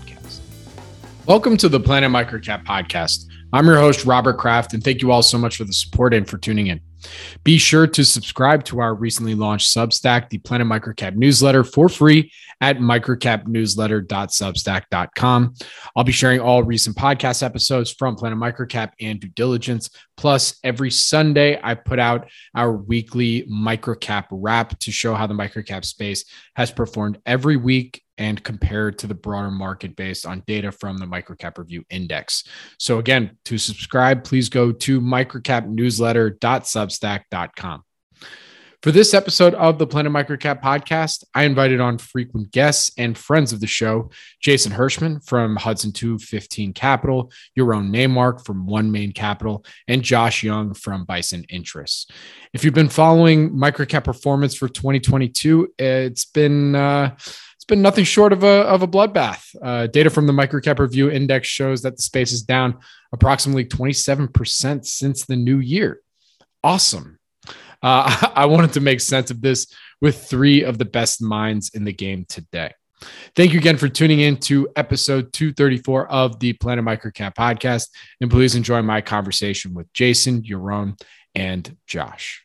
podcast. Welcome to the Planet Microcap podcast. I'm your host, Robert Kraft, and thank you all so much for the support and for tuning in. Be sure to subscribe to our recently launched Substack, the Planet Microcap newsletter, for free at microcapnewsletter.substack.com. I'll be sharing all recent podcast episodes from Planet Microcap and Due Diligence. Plus, every Sunday, I put out our weekly microcap wrap to show how the microcap space has performed every week and compared to the broader market based on data from the Microcap Review Index. So, again, to subscribe, please go to microcapnewsletter.substack.com. For this episode of the Planet Microcap podcast, I invited on frequent guests and friends of the show Jason Hirschman from Hudson 215 Capital, Yaron Naymark from One Main Capital, and Josh Young from Bison Interests. If you've been following microcap performance for 2022, it's been uh, been nothing short of a, of a bloodbath. Uh, data from the Microcap Review Index shows that the space is down approximately 27% since the new year. Awesome. Uh, I wanted to make sense of this with three of the best minds in the game today. Thank you again for tuning in to episode 234 of the Planet Microcap podcast. And please enjoy my conversation with Jason, Yaron, and Josh.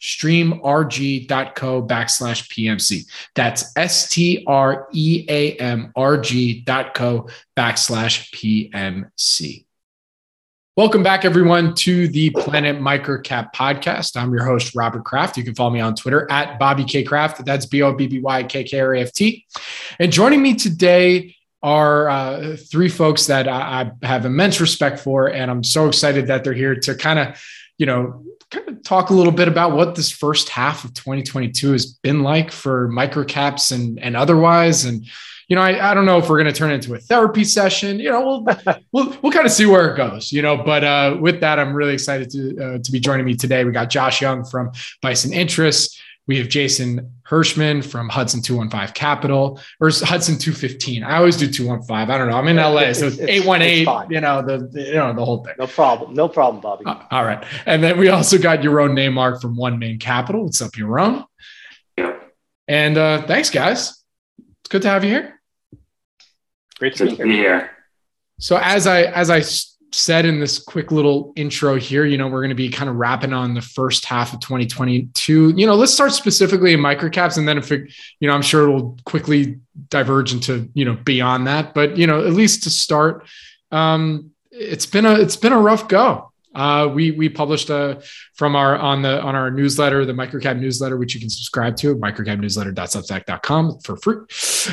www.streamrg.co backslash PMC. That's S T R E A M R G dot co backslash PMC. Welcome back, everyone, to the Planet Microcap podcast. I'm your host, Robert Kraft. You can follow me on Twitter at Bobby K Kraft. That's B O B B Y K K R A F T. And joining me today are uh, three folks that I, I have immense respect for. And I'm so excited that they're here to kind of, you know, kind of talk a little bit about what this first half of 2022 has been like for microcaps and, and otherwise. And, you know, I, I don't know if we're going to turn it into a therapy session. You know, we'll we'll we'll kind of see where it goes. You know, but uh, with that, I'm really excited to uh, to be joining me today. We got Josh Young from Bison Interests. We have Jason Hirschman from Hudson 215 Capital or Hudson 215. I always do 215. I don't know. I'm in LA, so it's, 818, you know, the, you know, the whole thing. No problem. No problem, Bobby. Uh, all right. And then we also got Yaron Naymark from One Main Capital. What's up, Yaron? And uh, thanks, guys. It's good to have you here. Great to, be here. So as I as I said in this quick little intro here, you know, we're going to be kind of wrapping on the first half of 2022. You know, let's start specifically in microcaps, and then if it, you know, I'm sure it'll quickly diverge into you know beyond that. But you know, at least to start, um, it's been a it's been a rough go. Uh, we we published a uh, from our on the on our newsletter, the microcap newsletter, which you can subscribe to, microcapnewsletter.substack.com for free.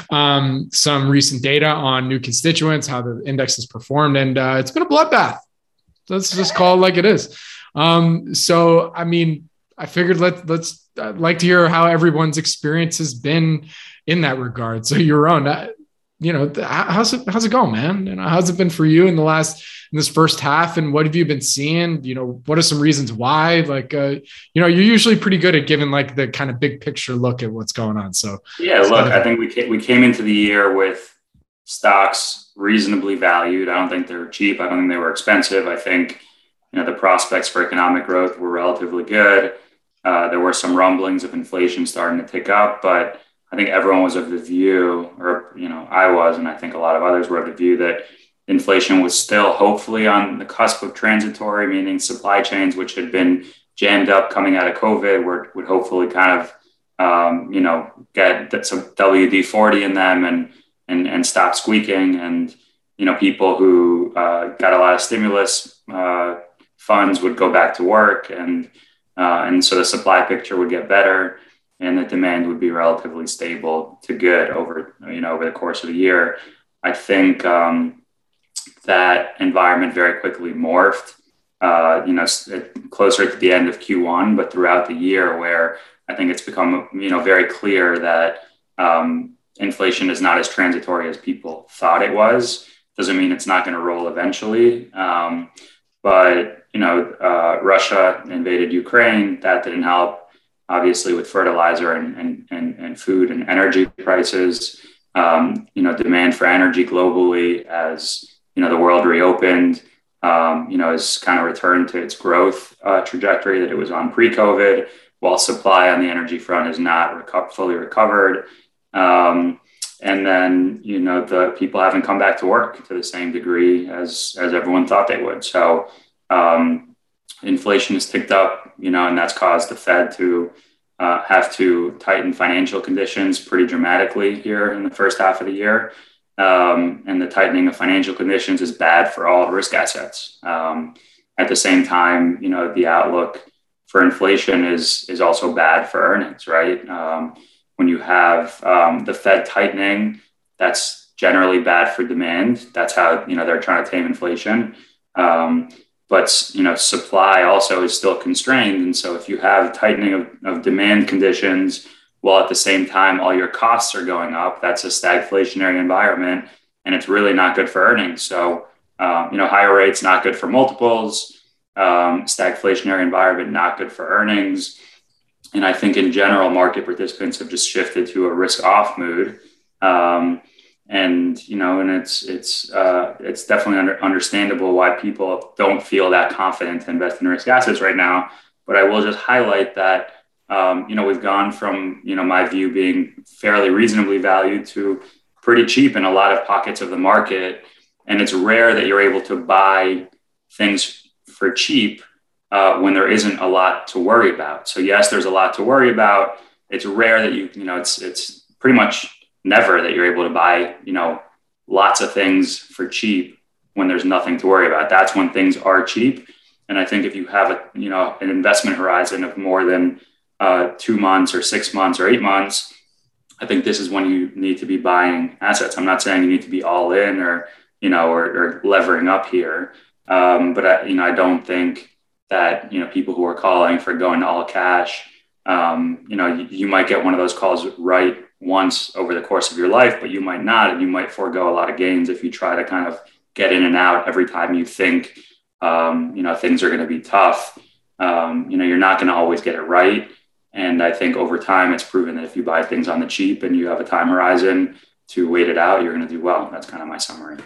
Um, some recent data on new constituents, how the index has performed, and uh, it's been a bloodbath. Let's just call it like it is. Um, so, I mean, I figured let let's I'd like to hear how everyone's experience has been in that regard. So, Yaron, uh, you know, how's it how's it going, man? You know, how's it been for you in the last in this first half, and what have you been seeing? You know, what are some reasons why? Like, uh, you know, you're usually pretty good at giving like the kind of big picture look at what's going on. So, yeah, look, I think we came, we came into the year with stocks reasonably valued. I don't think they're cheap. I don't think they were expensive. I think you know the prospects for economic growth were relatively good. Uh, there were some rumblings of inflation starting to tick up, but I think everyone was of the view, or you know, I was, and I think a lot of others were of the view that inflation was still hopefully on the cusp of transitory, meaning supply chains, which had been jammed up coming out of COVID, were, would hopefully kind of, um, you know, get some WD forty in them and and and stop squeaking, and you know, people who uh, got a lot of stimulus uh, funds would go back to work, and uh, and so the supply picture would get better, and the demand would be relatively stable to good over you know over the course of the year. I think um, that environment very quickly morphed. Uh, you know, closer to the end of Q1, but throughout the year, where I think it's become you know very clear that um, inflation is not as transitory as people thought it was. Doesn't mean it's not going to roll eventually. Um, but you know, uh, Russia invaded Ukraine. That didn't help. Obviously, with fertilizer and and and, and food and energy prices, um, you know, demand for energy globally as you know the world reopened. Um, you know, has kind of returned to its growth uh, trajectory that it was on pre-COVID, while supply on the energy front is not reco- fully recovered. Um, and then you know the people haven't come back to work to the same degree as as everyone thought they would. So um, inflation has ticked up, you know, and that's caused the Fed to uh, have to tighten financial conditions pretty dramatically here in the first half of the year. Um, and the tightening of financial conditions is bad for all risk assets. Um, at the same time, you know, the outlook for inflation is is also bad for earnings, right? Um, when you have um, the Fed tightening, that's generally bad for demand. That's how you know they're trying to tame inflation. But you know, supply also is still constrained, and so if you have tightening of, of demand conditions while at the same time all your costs are going up, that's a stagflationary environment, and it's really not good for earnings. So um, you know, higher rates not good for multiples. Um, stagflationary environment not good for earnings and I think in general, market participants have just shifted to a risk-off mood. Um, and you know, and it's it's uh, it's definitely under, understandable why people don't feel that confident to invest in risk assets right now. But I will just highlight that um, you know we've gone from you know my view being fairly reasonably valued to pretty cheap in a lot of pockets of the market, and it's rare that you're able to buy things for cheap uh, when there isn't a lot to worry about. So yes, there's a lot to worry about. It's rare that you you know it's it's pretty much never that you're able to buy you know lots of things for cheap when there's nothing to worry about. That's when things are cheap. And I think if you have a you know an investment horizon of more than uh, two months or six months or eight months, I think this is when you need to be buying assets. I'm not saying you need to be all in or you know or, or levering up here, um, but I, you know I don't think that you know people who are calling for going all cash um, you know you, you, might get one of those calls right once over the course of your life but you might not and you might forego a lot of gains if you try to kind of get in and out every time you think um, you know things are going to be tough um, you know you're not going to always get it right and i think over time it's proven that if you buy things on the cheap and you have a time horizon to wait it out you're going to do well that's kind of my summary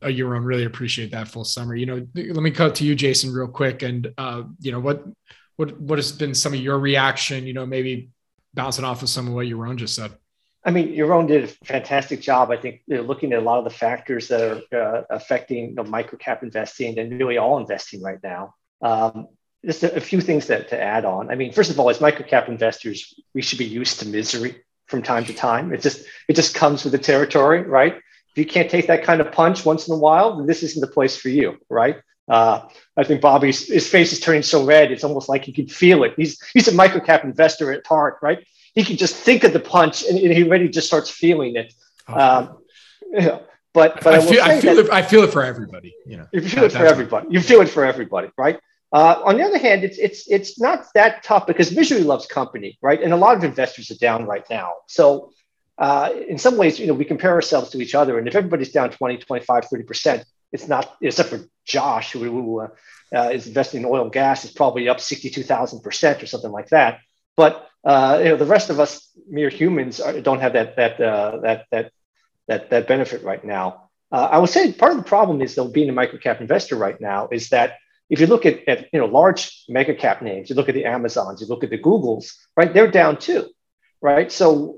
uh, Yaron. Really appreciate that full summary. You know, let me cut to you, Jason, real quick. And uh, you know, what what what has been some of your reaction? You know, maybe bouncing off of some of what Yaron just said. I mean, Yaron did a fantastic job. I think you know, looking at a lot of the factors that are uh, affecting you know, microcap investing and really all investing right now. Um, just a, a few things that, to add on. I mean, first of all, as microcap investors, we should be used to misery from time to time. It just it just comes with the territory, right? If you can't take that kind of punch once in a while, this isn't the place for you, right? Uh, I think Bobby's his face is turning so red, it's almost like he can feel it. He's he's a microcap investor at heart, right? He can just think of the punch and, and he already just starts feeling it. Oh. Um, you know, but but I, I feel, I feel it. I feel it for everybody. You know, you feel it for everybody. You feel it for everybody, right? Uh, on the other hand, it's it's it's not that tough because misery loves company, right? And a lot of investors are down right now. So uh, in some ways, you know, we compare ourselves to each other, and if everybody's down 20, 25, 30 percent, it's not except for Josh, who, who uh, uh, is investing in oil and gas, is probably up 62,000 percent or something like that. But uh, you know, the rest of us mere humans are, don't have that that uh, that that that that benefit right now. Uh, I would say part of the problem is though being a microcap investor right now is that if you look at, at you know large mega cap names, you look at the Amazons, you look at the Googles, right? They're down too, right? So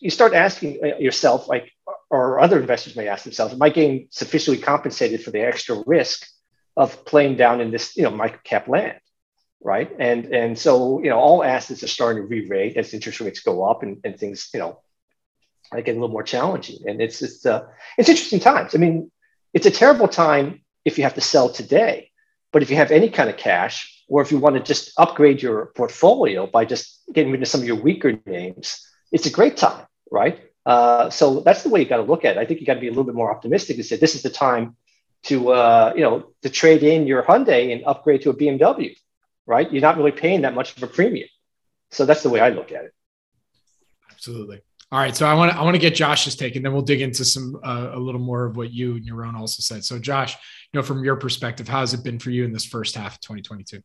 you start asking uh, yourself, like, or other investors may ask themselves, am I getting sufficiently compensated for the extra risk of playing down in this, you know, micro cap land, right? And and so you know, all assets are starting to re-rate as interest rates go up and, and things, you know, are getting a little more challenging. And it's it's uh, it's interesting times. I mean, it's a terrible time if you have to sell today, but if you have any kind of cash, or if you want to just upgrade your portfolio by just getting rid of some of your weaker names, it's a great time, right? Uh, so that's the way you got to look at it. I think you got to be a little bit more optimistic and say this is the time to uh, you know to trade in your Hyundai and upgrade to a BMW, right? You're not really paying that much of a premium. So that's the way I look at it. Absolutely. All right, so I want to I want to get Josh's take, and then we'll dig into some uh, a little more of what you and Yaron also said. So, Josh, you know, from your perspective, how has it been for you in this first half of 2022?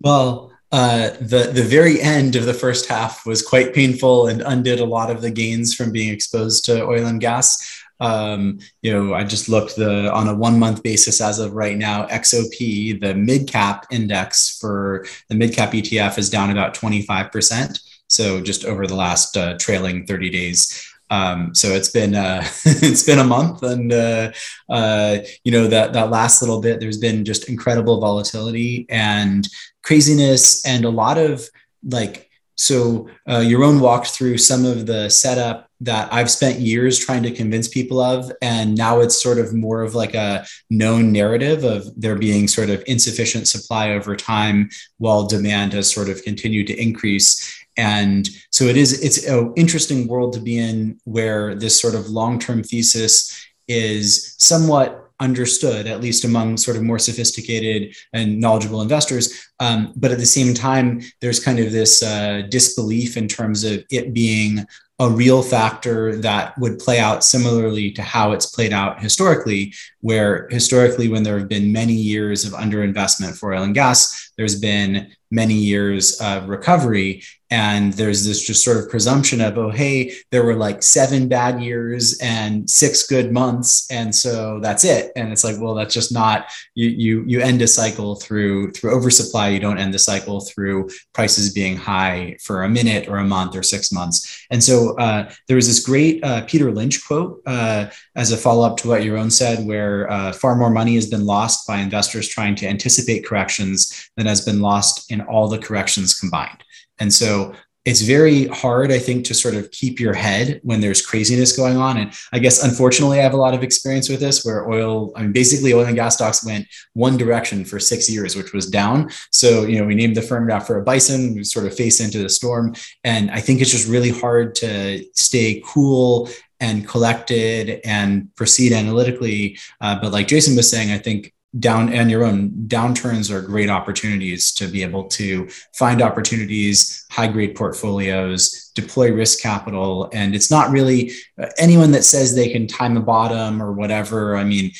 Well, uh, the the very end of the first half was quite painful and undid a lot of the gains from being exposed to oil and gas. Um, you know, I just looked the on a one month basis as of right now. XOP, the mid cap index for the mid cap ETF, is down about twenty five percent. So just over the last uh, trailing 30 days. Um, so it's been uh, it's been a month, and uh, uh, you know that that last little bit, there's been just incredible volatility and craziness, and a lot of like. So uh, Yaron walked through some of the setup that I've spent years trying to convince people of, and now it's sort of more of like a known narrative of there being sort of insufficient supply over time, while demand has sort of continued to increase. And so it is it's an interesting world to be in where this sort of long-term thesis is somewhat understood at least among sort of more sophisticated and knowledgeable investors. Um, but at the same time there's kind of this uh, disbelief in terms of it being a real factor that would play out similarly to how it's played out historically, where historically, when there have been many years of underinvestment for oil and gas, there's been many years of recovery. And there's this just sort of presumption of, oh, hey, there were like seven bad years and six good months. And so that's it. And it's like, well, that's just not you you you end a cycle through through oversupply. You don't end the cycle through prices being high for a minute or a month or six months. And so uh, there was this great uh, Peter Lynch quote uh, as a follow-up to what Yaron said, where uh, far more money has been lost by investors trying to anticipate corrections than has been lost in all the corrections combined. And so it's very hard, I think, to sort of keep your head when there's craziness going on. And I guess, unfortunately, I have a lot of experience with this where oil, I mean, basically, oil and gas stocks went one direction for six years, which was down. So, you know, we named the firm after a bison, we sort of face into the storm. And I think it's just really hard to stay cool and collected and proceed analytically. Uh, but like Jason was saying, I think down and your own downturns are great opportunities to be able to find opportunities high grade portfolios deploy risk capital. And it's not really uh, anyone that says they can time a bottom or whatever i mean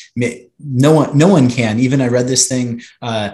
no one no one can. Even i read this thing uh,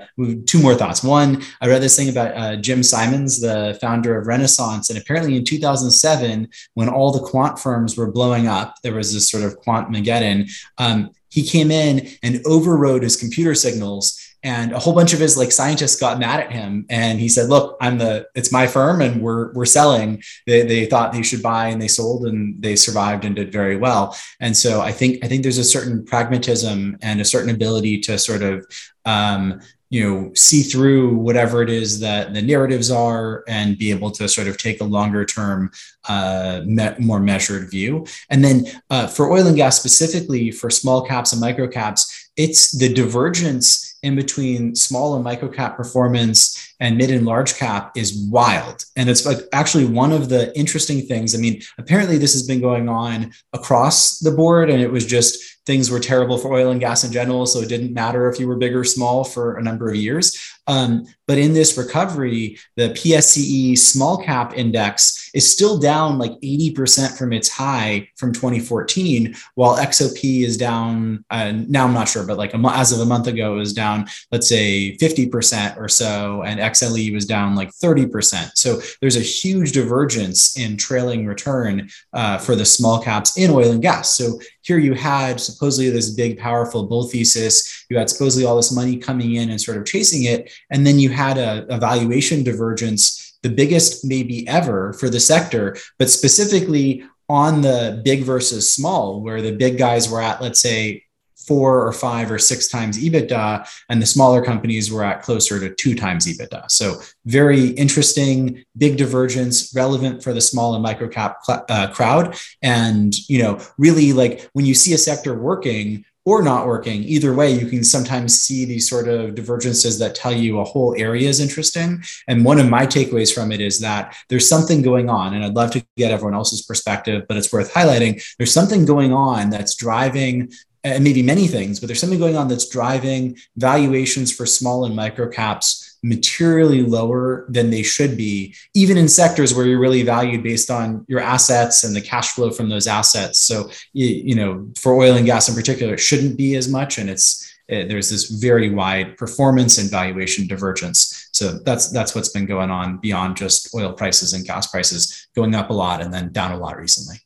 two more thoughts. One i read this thing about uh, jim simons the founder of renaissance and apparently in 2007 when all the quant firms were blowing up there was this sort of quant mageddon um, he came in and overrode his computer signals and a whole bunch of his like scientists got mad at him and he said look i'm the it's my firm and we're we're selling. They, they thought they should buy and they sold and they survived and did very well. And so i think i think there's a certain pragmatism and a certain ability to sort of um, you know see through whatever it is that the narratives are and be able to sort of take a longer term uh, me- more measured view and then uh, for oil and gas specifically for small caps and micro caps it's the divergence in between small and micro cap performance and mid and large cap is wild. And it's actually one of the interesting things. I mean, apparently this has been going on across the board, and it was just things were terrible for oil and gas in general. So it didn't matter if you were big or small for a number of years. Um, but in this recovery, the PSCE small cap index is still down like 80% from its high from 2014, while XOP is down. Uh, now I'm not sure, but like a, as of a month ago, it was down, let's say 50% or so, and XLE was down like 30%. So there's a huge divergence in trailing return uh, for the small caps in oil and gas. So here you had supposedly this big, powerful bull thesis. You had supposedly all this money coming in and sort of chasing it. And then you had a, a valuation divergence, the biggest maybe ever for the sector, but specifically on the big versus small, where the big guys were at, let's say, four or five or six times EBITDA, and the smaller companies were at closer to two times EBITDA. So very interesting, big divergence, relevant for the small and micro cap uh, crowd. And you know, really like when you see a sector working, or not working. Either way, you can sometimes see these sort of divergences that tell you a whole area is interesting. And one of my takeaways from it is that there's something going on, and I'd love to get everyone else's perspective, but it's worth highlighting. There's something going on that's driving and maybe many things, but there's something going on that's driving valuations for small and micro caps materially lower than they should be, even in sectors where you're really valued based on your assets and the cash flow from those assets. So, you, know, for oil and gas in particular, it shouldn't be as much. And it's, eh, there's this very wide performance and valuation divergence. So that's that's what's been going on beyond just oil prices and gas prices going up a lot and then down a lot recently.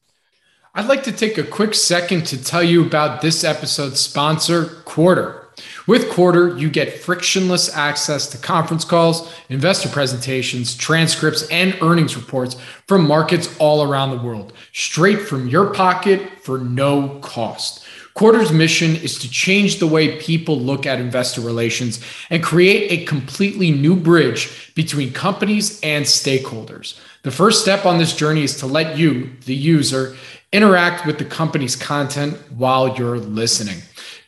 I'd like to take a quick second to tell you about this episode's sponsor, Quartr. With Quartr, you get frictionless access to conference calls, investor presentations, transcripts, and earnings reports from markets all around the world, straight from your pocket for no cost. Quartr's mission is to change the way people look at investor relations and create a completely new bridge between companies and stakeholders. The first step on this journey is to let you, the user, Interact with the company's content while you're listening.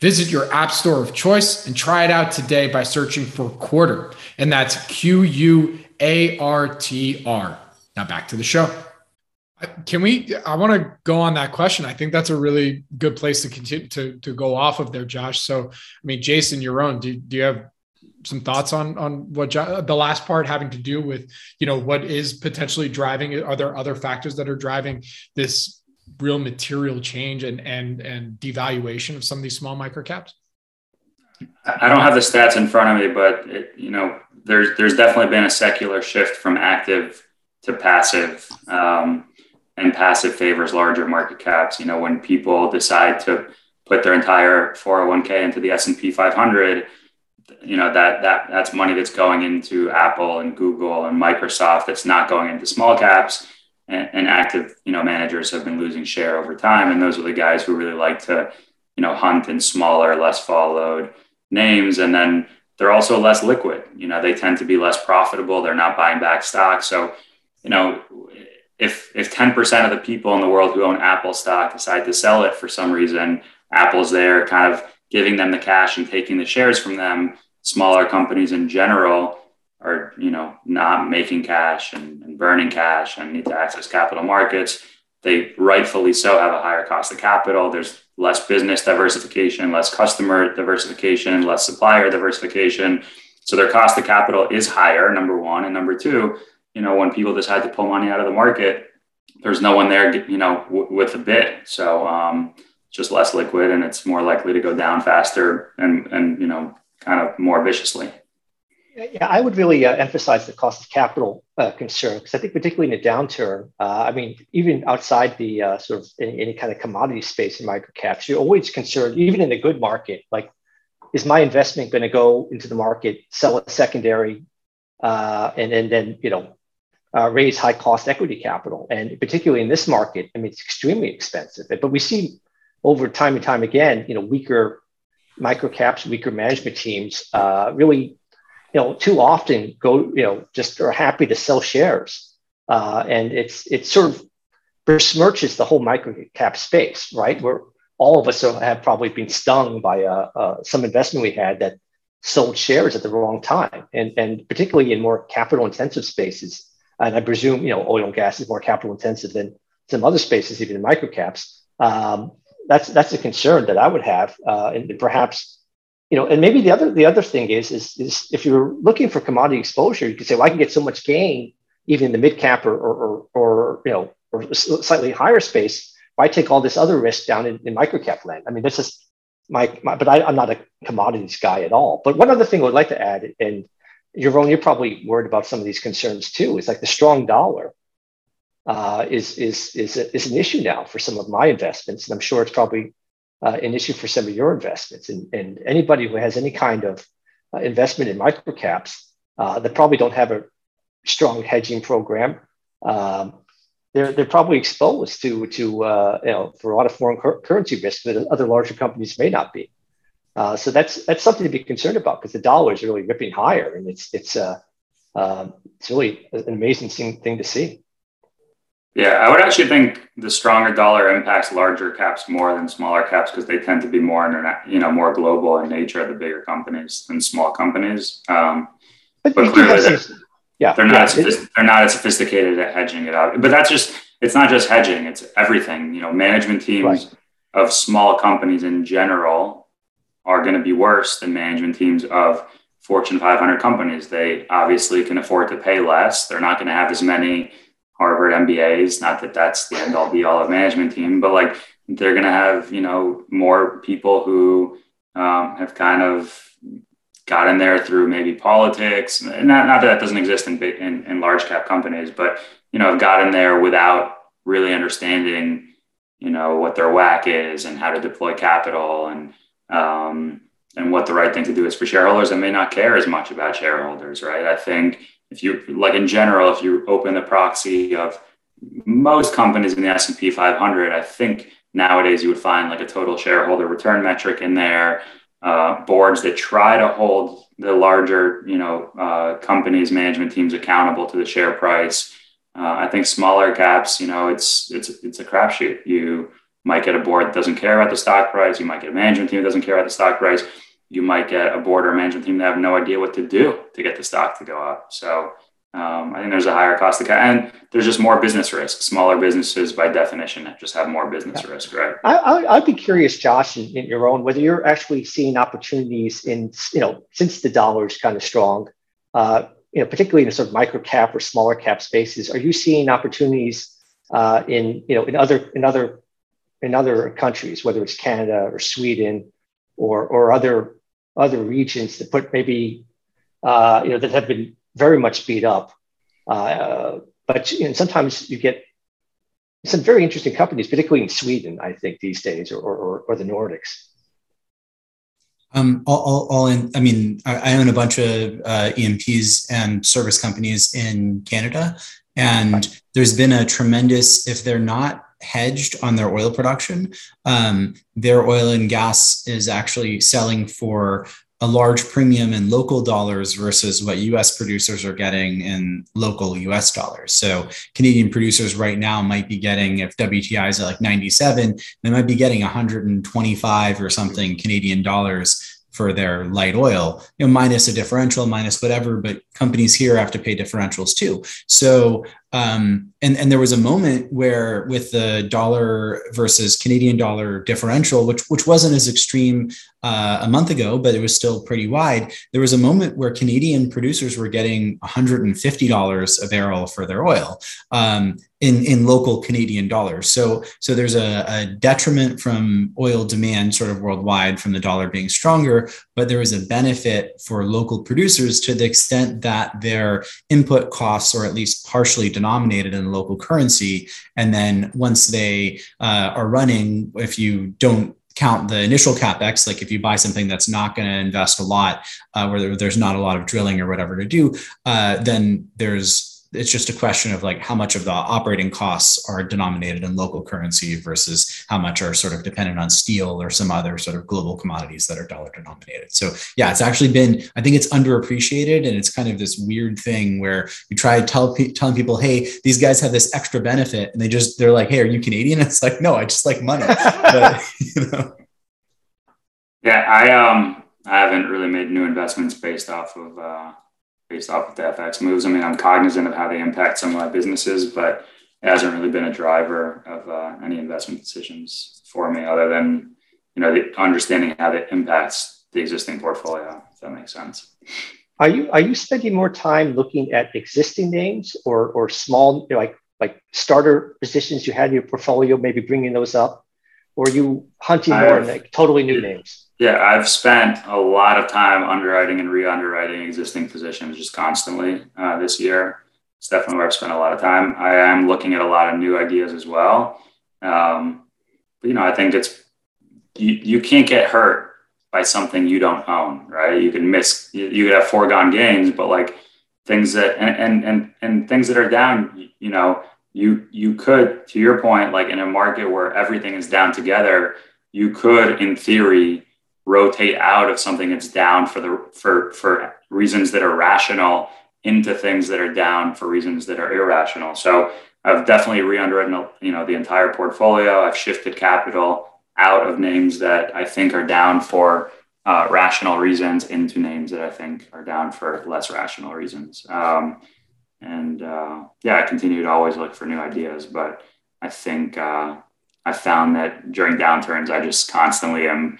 Visit your app store of choice and try it out today by searching for Quartr. And that's Q U A R T R. Now back to the show. Can we? I want to go on that question. I think that's a really good place to continue to, to go off of there, Josh. So, I mean, Jason, Yaron. Do, do you have some thoughts on on what the last part having to do with you know what is potentially driving? Are there other factors that are driving this real material change and and and devaluation of some of these small microcaps? I don't have the stats in front of me, but it, you know, there's there's definitely been a secular shift from active to passive, um, and passive favors larger market caps. You know, when people decide to put their entire 401k into the S&P 500, you know that that that's money that's going into Apple and Google and Microsoft. That's not going into small caps and, and, active, you know, managers have been losing share over time. And those are the guys who really like to, you know, hunt in smaller, less followed names. And then they're also less liquid. You know, they tend to be less profitable. They're not buying back stock. So, you know, if if 10% of the people in the world who own Apple stock decide to sell it for some reason, Apple's there kind of giving them the cash and taking the shares from them. Smaller companies in general are you know not making cash and, and, burning cash and need to access capital markets they rightfully so have a higher cost of capital. There's less business diversification less customer diversification less supplier diversification. So their cost of capital is higher number one. And number two you know when people decide to pull money out of the market there's no one there you know w- with a bid. So um, just less liquid and it's more likely to go down faster and and you know kind of more viciously yeah, I would really uh, emphasize the cost of capital uh, concern because I think, particularly in a downturn, uh, I mean, even outside the uh, sort of any, any, kind of commodity space in microcaps, you're always concerned, even in a good market, like, is my investment going to go into the market, sell a secondary, uh, and, and then, you know, uh, raise high cost equity capital? And particularly in this market, I mean, it's extremely expensive. But we see over time and time again, you know, weaker microcaps, weaker management teams really you know, too often go, you know, just are happy to sell shares. Uh, and it's it sort of besmirches the whole microcap space, right? Where all of us have probably been stung by uh, uh, some investment we had that sold shares at the wrong time, and and particularly in more capital intensive spaces. And I presume you know oil and gas is more capital intensive than some other spaces, even in microcaps. Um, that's that's a concern that I would have, uh, and perhaps you know, and maybe the other the other thing is is is if you're looking for commodity exposure, you could say, well, I can get so much gain even in the mid cap or or, or, you know or slightly higher space. Why take all this other risk down in, in microcap land? I mean, this is my, my but I, am not a commodities guy at all. But one other thing I would like to add, and Yaron, you're probably worried about some of these concerns too, is like the strong dollar uh, is, is, is, a, is an issue now for some of my investments. And I'm sure it's probably uh, an issue for some of your investments. And, and anybody who has any kind of uh, investment in microcaps uh, that probably don't have a strong hedging program, um, they're, they're probably exposed to, to uh, you know, for a lot of foreign cur- currency risk that other larger companies may not be. Uh, so that's that's something to be concerned about because the dollar is really ripping higher, and it's it's uh, uh, it's really an amazing thing, thing to see. Yeah, I would actually think the stronger dollar impacts larger caps more than smaller caps because they tend to be more internet, you know, more global in nature. The bigger companies than small companies. Um, but, but clearly, they're, yeah, they're not yeah, as, they're not as sophisticated at hedging it out. But that's just it's not just hedging; it's everything. You know, management teams right. of small companies in general are going to be worse than management teams of Fortune 500 companies. They obviously can afford to pay less. They're not going to have as many Harvard MBAs. Not that that's the end all be all of management team, but like they're going to have you know more people who um, have kind of got in there through maybe politics. Not, not that that doesn't exist in, in in large cap companies, but you know have got in there without really understanding you know what their WACC is and how to deploy capital and um, and what the right thing to do is for shareholders and may not care as much about shareholders, right? I think if you like in general, if you open the proxy of most companies in the S&P 500, I think nowadays you would find like a total shareholder return metric in there, uh, boards that try to hold the larger, you know, uh, companies, management teams accountable to the share price. Uh, I think smaller caps, you know, it's it's it's a crapshoot. You might get a board that doesn't care about the stock price. You might get a management team that doesn't care about the stock price you might get a board or a management team that have no idea what to do to get the stock to go up. So um, I think there's a higher cost capital, and there's just more business risk. Smaller businesses, by definition, just have more business yeah. risk, right? I, would be curious, Josh, in, in, own whether you're actually seeing opportunities in, you know, since the dollar is kind of strong, uh, you know, particularly in sort of micro cap or smaller cap spaces. Are you seeing opportunities uh, in, you know, in other in other in other countries, whether it's Canada or Sweden or or other other regions that put maybe uh, you know that have been very much beat up. Uh, but you know, sometimes you get some very interesting companies, particularly in Sweden, I think these days, or or, or the Nordics. Um, all, all, all, in. I mean, I, I own a bunch of uh, E&Ps and service companies in Canada, and there's been a tremendous. If they're not hedged on their oil production. Um, their oil and gas is actually selling for a large premium in local dollars versus what US producers are getting in local US dollars. So Canadian producers right now might be getting, if WTI is at like 97, they might be getting 125 or something Canadian dollars for their light oil, you know, minus a differential, minus whatever, but companies here have to pay differentials too. So um, and and there was a moment where with the dollar versus Canadian dollar differential, which which wasn't as extreme uh, a month ago, but it was still pretty wide. There was a moment where Canadian producers were getting 150 dollars a barrel for their oil um, in in local Canadian dollars. So so there's a, a detriment from oil demand sort of worldwide from the dollar being stronger, but there was a benefit for local producers to the extent that their input costs, are at least partially denominated in local currency. And then once they uh, are running, if you don't count the initial capex like if you buy something that's not going to invest a lot uh, where there's not a lot of drilling or whatever to do uh, then there's it's just a question of like how much of the operating costs are denominated in local currency versus how much are sort of dependent on steel or some other sort of global commodities that are dollar denominated. So yeah, it's actually been I think it's underappreciated and it's kind of this weird thing where you try to tell telling people, hey, these guys have this extra benefit, and they just they're like, hey, are you Canadian? It's like no, I just like money. but, you know. Yeah, I um I haven't really made new investments based off of uh, based off of the FX moves. I mean, I'm cognizant of how they impact some of my businesses, but it hasn't really been a driver of uh, any investment decisions for me, other than you know the understanding how that impacts the existing portfolio. If that makes sense. Are you are you spending more time looking at existing names or or small you know, like like starter positions you had in your portfolio, maybe bringing those up, or are you hunting more like totally new names? Yeah, I've spent a lot of time underwriting and re-underwriting existing positions just constantly uh, this year. It's definitely where I've spent a lot of time. I am looking at a lot of new ideas as well. Um, but you know, I think it's you, you can't get hurt by something you don't own, right? You can miss, you, you could have foregone gains, but like things that and, and and and things that are down, you know, you you could, to your point, like in a market where everything is down together, you could, in theory, rotate out of something that's down for the for for reasons that are rational into things that are down for reasons that are irrational. So I've definitely re-underwritten, you know, the entire portfolio. I've shifted capital out of names that I think are down for uh, rational reasons into names that I think are down for less rational reasons. Um, and uh, yeah, I continue to always look for new ideas, but I think uh, I found that during downturns, I just constantly am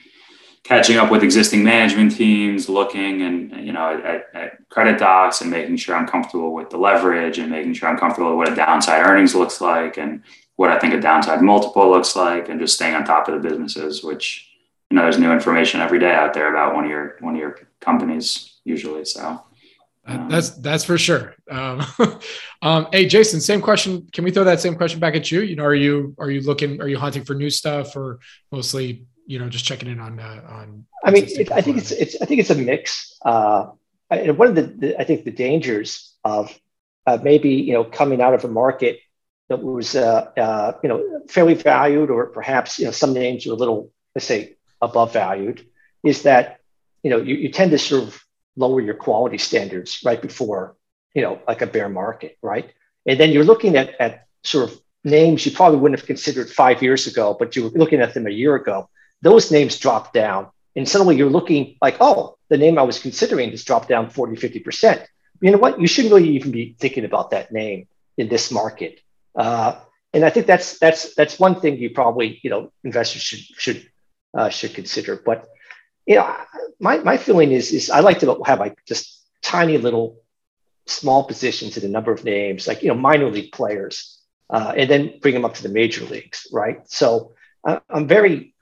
catching up with existing management teams, looking and you know at, at, credit docs and making sure I'm comfortable with the leverage and making sure I'm comfortable with what a downside earnings looks like and what I think a downside multiple looks like, and just staying on top of the businesses. Which you know, there's new information every day out there about one of your one of your companies usually. So. Um, that's that's for sure. Um, um, hey, Jason, same question. Can we throw that same question back at you? You know, are you are you looking? Are you hunting for new stuff, or mostly you know just checking in on uh, on i mean it, i think it's it's i think it's a mix. Uh and one of the, the, i think the dangers of uh, maybe you know coming out of a market that was uh, uh, you know fairly valued or perhaps you know some names are a little let's say above valued is that you know you, you tend to sort of lower your quality standards right before you know like a bear market right? And then you're looking at, at sort of names you probably wouldn't have considered five years ago but you were looking at them a year ago those names drop down. And suddenly you're looking like, oh, the name I was considering has dropped down 40, 50%. You know what? You shouldn't really even be thinking about that name in this market. Uh, and I think that's that's that's one thing you probably you know investors should should uh, should consider. But you know, my my feeling is is I like to have like just tiny little small positions in a number of names, like you know minor league players, uh, and then bring them up to the major leagues, right? So uh, I'm very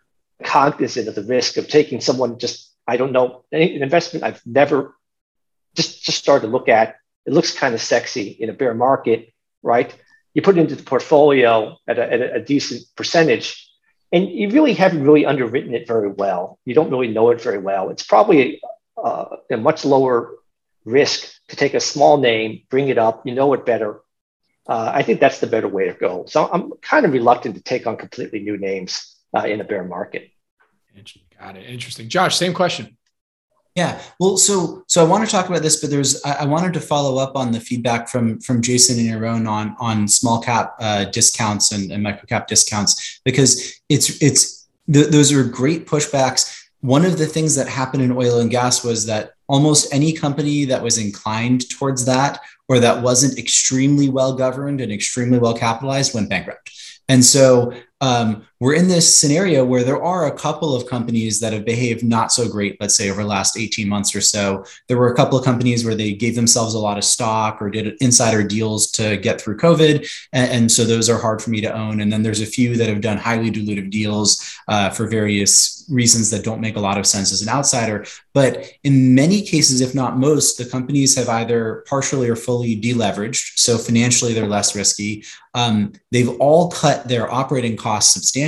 cognizant of the risk of taking someone just I don't know an investment I've never just just started to look at. It looks kind of sexy in a bear market, right? You put it into the portfolio at a, at a decent percentage, and you really haven't really underwritten it very well. You don't really know it very well. It's probably uh, a much lower risk to take a small name, bring it up. You know it better. Uh, I think that's the better way to go. So I'm kind of reluctant to take on completely new names uh, in a bear market. Got it. Interesting. Josh, same question. Yeah. Well, so so I want to talk about this, but there's I, I wanted to follow up on the feedback from from Jason and Yaron on on small cap uh, discounts and, and micro cap discounts because it's it's th- those are great pushbacks. One of the things that happened in oil and gas was that almost any company that was inclined towards that or that wasn't extremely well governed and extremely well capitalized went bankrupt. And so um, we're in this scenario where there are a couple of companies that have behaved not so great, let's say over the last 18 months or so. There were a couple of companies where they gave themselves a lot of stock or did insider deals to get through COVID. And, and so those are hard for me to own. And then there's a few that have done highly dilutive deals uh, for various reasons that don't make a lot of sense as an outsider. But in many cases, if not most, the companies have either partially or fully deleveraged. So financially, they're less risky. Um, they've all cut their operating costs substantially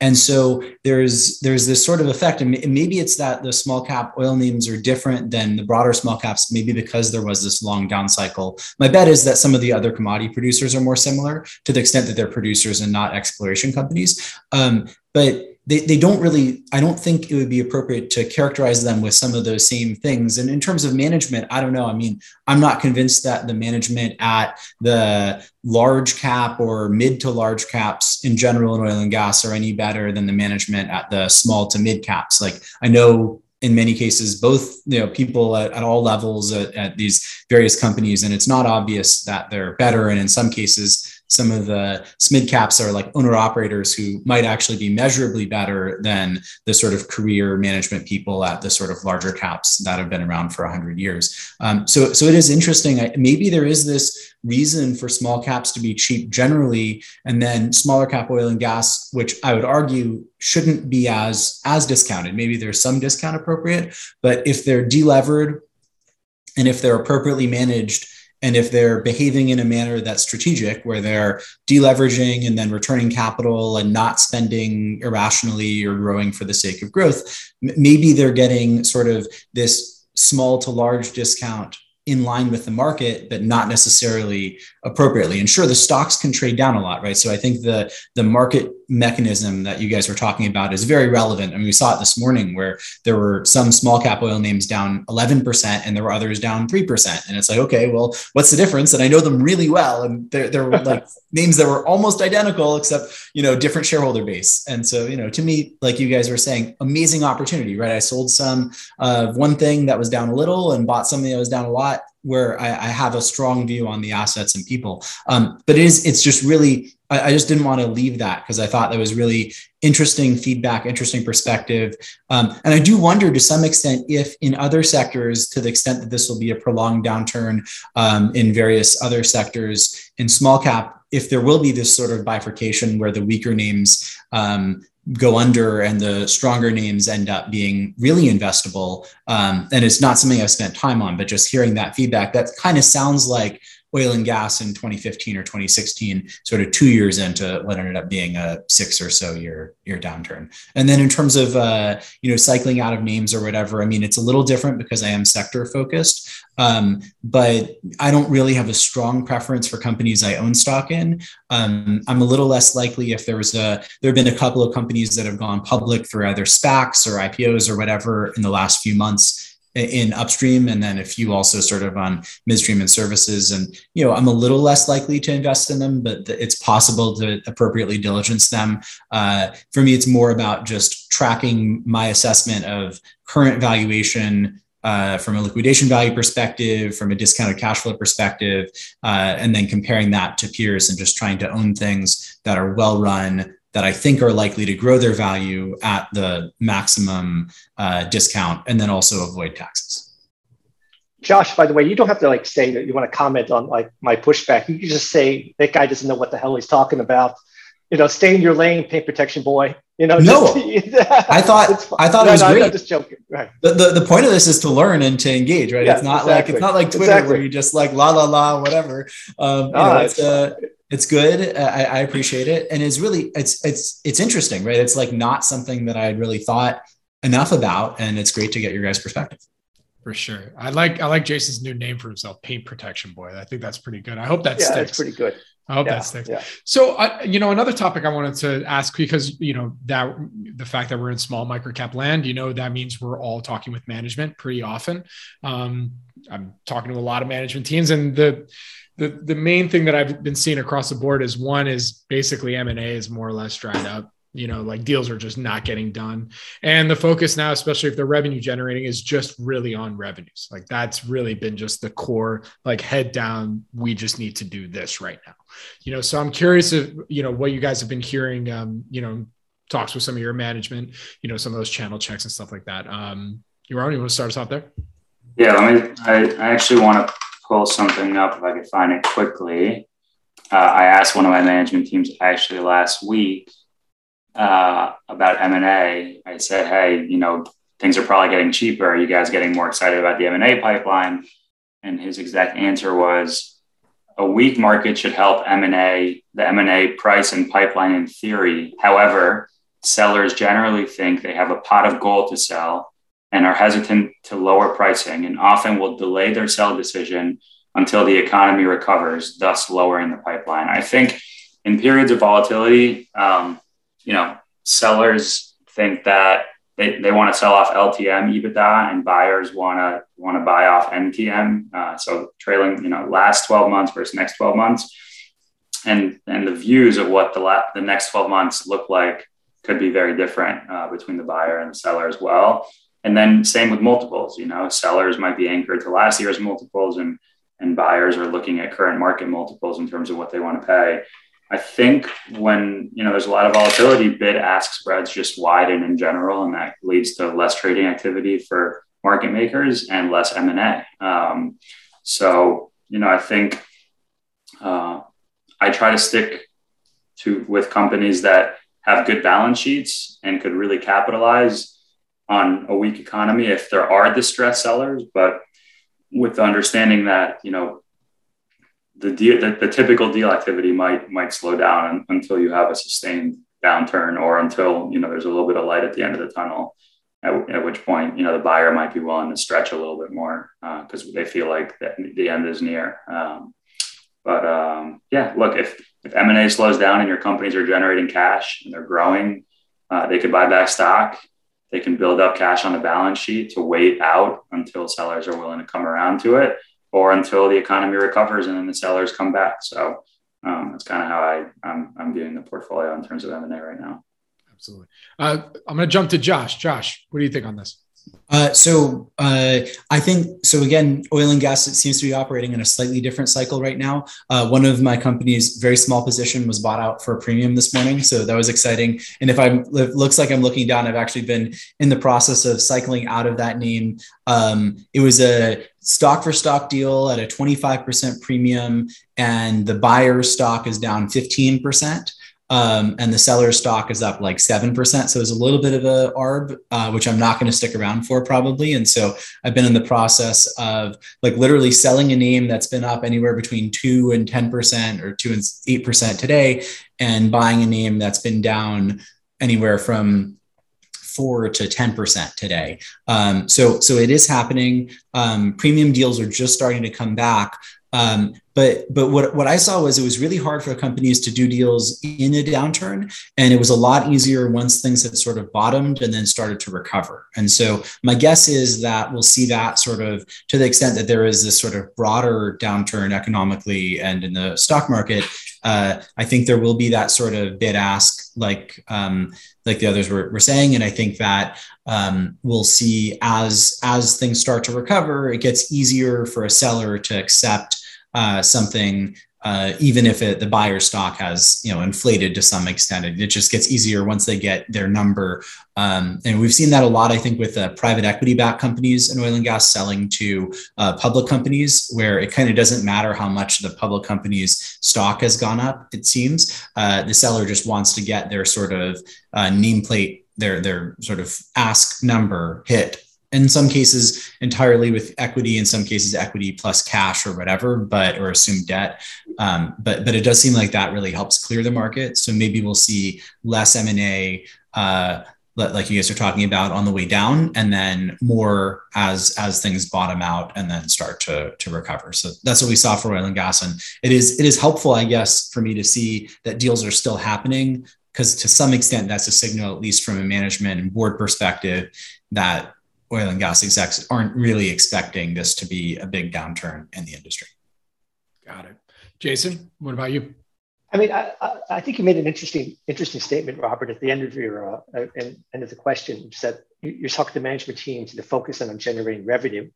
and so there's there's this sort of effect and maybe it's that the small cap oil names are different than the broader small caps maybe because there was this long down cycle. My bet is that some of the other commodity producers are more similar to the extent that they're producers and not exploration companies. Um, but they, they don't really i don't think it would be appropriate to characterize them with some of those same things. And in terms of management i don't know. I mean i'm not convinced that the management at the large cap or mid to large caps in general in oil and gas are any better than the management at the small to mid caps. Like i know in many cases both you know people at, at all levels at, at these various companies and it's not obvious that they're better. And in some cases some of the SMID caps are like owner operators who might actually be measurably better than the sort of career management people at the sort of larger caps that have been around for 100 years. Um, so, so it is interesting. Maybe there is this reason for small caps to be cheap generally, and then smaller cap oil and gas, which I would argue shouldn't be as as discounted. Maybe there's some discount appropriate, but if they're delevered and if they're appropriately managed and if they're behaving in a manner that's strategic, where they're deleveraging and then returning capital and not spending irrationally or growing for the sake of growth, maybe they're getting sort of this small to large discount in line with the market, but not necessarily appropriately. And sure, the stocks can trade down a lot, right? So I think the the market mechanism that you guys were talking about is very relevant. I mean, we saw it this morning where there were some small cap oil names down 11% and there were others down 3%. And it's like, okay, well, what's the difference? And I know them really well. And they're, they're like names that were almost identical, except, you know, different shareholder base. And so, you know, to me, like you guys were saying, amazing opportunity, right? I sold some of uh, one thing that was down a little and bought something that was down a lot where I, I, have a strong view on the assets and people. Um, but it is, it's just really, I, I just didn't want to leave that because I thought that was really interesting feedback, interesting perspective. Um, and I do wonder to some extent if in other sectors, to the extent that this will be a prolonged downturn um, in various other sectors in small cap, if there will be this sort of bifurcation where the weaker names um, go under and the stronger names end up being really investable. Um, and it's not something I've spent time on, but just hearing that feedback, that kind of sounds like oil and gas in 2015 or 2016, sort of two years into what ended up being a six or so year year downturn. And then in terms of uh, you know cycling out of names or whatever, I mean it's a little different because I am sector focused, um, but I don't really have a strong preference for companies I own stock in. Um, I'm a little less likely if there was a there have been a couple of companies that have gone public through either SPACs or IPOs or whatever in the last few months in upstream and then a few also sort of on midstream and services. And you know i'm a little less likely to invest in them but it's possible to appropriately diligence them. Uh, for me it's more about just tracking my assessment of current valuation uh, from a liquidation value perspective, from a discounted cash flow perspective, uh, and then comparing that to peers and just trying to own things that are well run, that I think are likely to grow their value at the maximum uh, discount and then also avoid taxes. Josh, by the way, you don't have to like say that you want to comment on like my pushback. You can just say that guy doesn't know what the hell he's talking about. You know, stay in your lane, paint protection boy. You know, no, just, I thought I thought no, it was no, great. I'm just joking. Right. The, the, the point of this is to learn and to engage, right? Yeah, it's not exactly. like it's not like Twitter exactly. where you just like la la la whatever. Um, you know, it's, uh, it's good. I, I, appreciate it, and it's really it's it's it's interesting, right? It's like not something that I had really thought enough about, and it's great to get your guys' perspective. For sure, I like I like Jason's new name for himself, Paint Protection Boy. I think that's pretty good. I hope that yeah, sticks. That's pretty good. I hope yeah, that sticks. Yeah. So, uh, you know, another topic I wanted to ask because you know that the fact that we're in small microcap land, you know, that means we're all talking with management pretty often. Um, I'm talking to a lot of management teams, and the the the main thing that I've been seeing across the board is one is basically M and A is more or less dried up. You know, like deals are just not getting done, and the focus now, especially if they're revenue generating, is just really on revenues. Like that's really been just the core. Like head down, we just need to do this right now. You know, so I'm curious if you know what you guys have been hearing. Um, you know, talks with some of your management. You know, some of those channel checks and stuff like that. Um, you want to start us off there? Yeah, let me. I, I actually want to pull something up if I could find it quickly. Uh, I asked one of my management teams actually last week uh, about M and. I said, "Hey, you know, things are probably getting cheaper. Are you guys getting more excited about the M and A pipeline?" And his exact answer was, "A weak market should help M and A, the M and A price and pipeline in theory. However, sellers generally think they have a pot of gold to sell." And are hesitant to lower pricing and often will delay their sell decision until the economy recovers, thus lowering the pipeline. I think in periods of volatility, um, you know, sellers think that they, they want to sell off LTM EBITDA and buyers want to want to buy off NTM. Uh, so trailing, you know, last 12 months versus next 12 months. And, and the views of what the, la- the next 12 months look like could be very different uh, between the buyer and the seller as well. And then same with multiples. You know, sellers might be anchored to last year's multiples, and and buyers are looking at current market multiples in terms of what they want to pay. I think when you know there's a lot of volatility, bid ask spreads just widen in general, and that leads to less trading activity for market makers and less M and A. Um, so you know, I think uh, I try to stick to with companies that have good balance sheets and could really capitalize on a weak economy if there are distressed sellers, but with the understanding that you know the deal, the, the typical deal activity might might slow down until you have a sustained downturn or until you know there's a little bit of light at the end of the tunnel. At, at which point, you know, the buyer might be willing to stretch a little bit more because uh, they feel like the, the end is near. Um, but um, yeah, look, if if M and A slows down and your companies are generating cash and they're growing, uh, they could buy back stock. They can build up cash on the balance sheet to wait out until sellers are willing to come around to it or until the economy recovers and then the sellers come back. So um, that's kind of how I, I'm, I'm viewing the portfolio in terms of M&A right now. Absolutely. Uh, I'm going to jump to Josh. Josh, what do you think on this? Uh, so uh, I think so. Again, oil and gas it seems to be operating in a slightly different cycle right now. Uh, one of my companies, very small position, was bought out for a premium this morning, so that was exciting. And if it looks like I'm looking down, I've actually been in the process of cycling out of that name. Um, it was a stock for stock deal at a 25% premium, and the buyer stock is down 15% um, and the seller stock is up like 7%. So it's a little bit of a ARB, uh, which I'm not going to stick around for probably. And so I've been in the process of like literally selling a name that's been up anywhere between 2 and 10% or 2 and 8% today and buying a name that's been down anywhere from four to 10% today. Um, so, so it is happening. Um, premium deals are just starting to come back. Um, but but what, what I saw was it was really hard for companies to do deals in a downturn. And it was a lot easier once things had sort of bottomed and then started to recover. And so my guess is that we'll see that sort of to the extent that there is this sort of broader downturn economically and in the stock market. Uh, I think there will be that sort of bid ask like um, like the others were, were saying. And I think that um, we'll see as as things start to recover, it gets easier for a seller to accept uh, something, uh, even if it, the buyer stock has you know inflated to some extent. It, just gets easier once they get their number. Um, and we've seen that a lot, I think, with uh, private equity backed companies in oil and gas selling to uh, public companies, where it kind of doesn't matter how much the public company's stock has gone up. It seems uh, the seller just wants to get their sort of uh, nameplate their their sort of ask number hit in some cases entirely with equity in some cases equity plus cash or whatever but or assumed debt. Um, but but it does seem like that really helps clear the market. So maybe we'll see less m&a uh, like you guys are talking about on the way down and then more as as things bottom out and then start to to recover. So that's what we saw for oil and gas. And it is it is helpful i guess for me to see that deals are still happening because to some extent that's a signal at least from a management and board perspective that oil and gas execs aren't really expecting this to be a big downturn in the industry. Got it. Jason, what about you? I mean, I, I think you made an interesting interesting statement, Robert, at the end of your uh, end of the question. You said you're talking to management teams and they're focusing on generating revenue.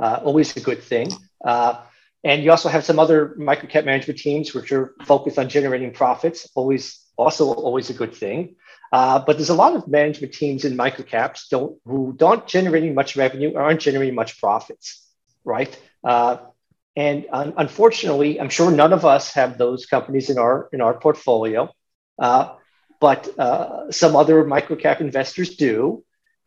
Uh, always a good thing. Uh, and you also have some other microcap management teams which are focused on generating profits. Always, also always a good thing. Uh, but there's a lot of management teams in microcaps don't who don't generating much revenue or aren't generating much profits, right? Uh, and un- unfortunately, I'm sure none of us have those companies in our in our portfolio, uh, but uh, some other microcap investors do.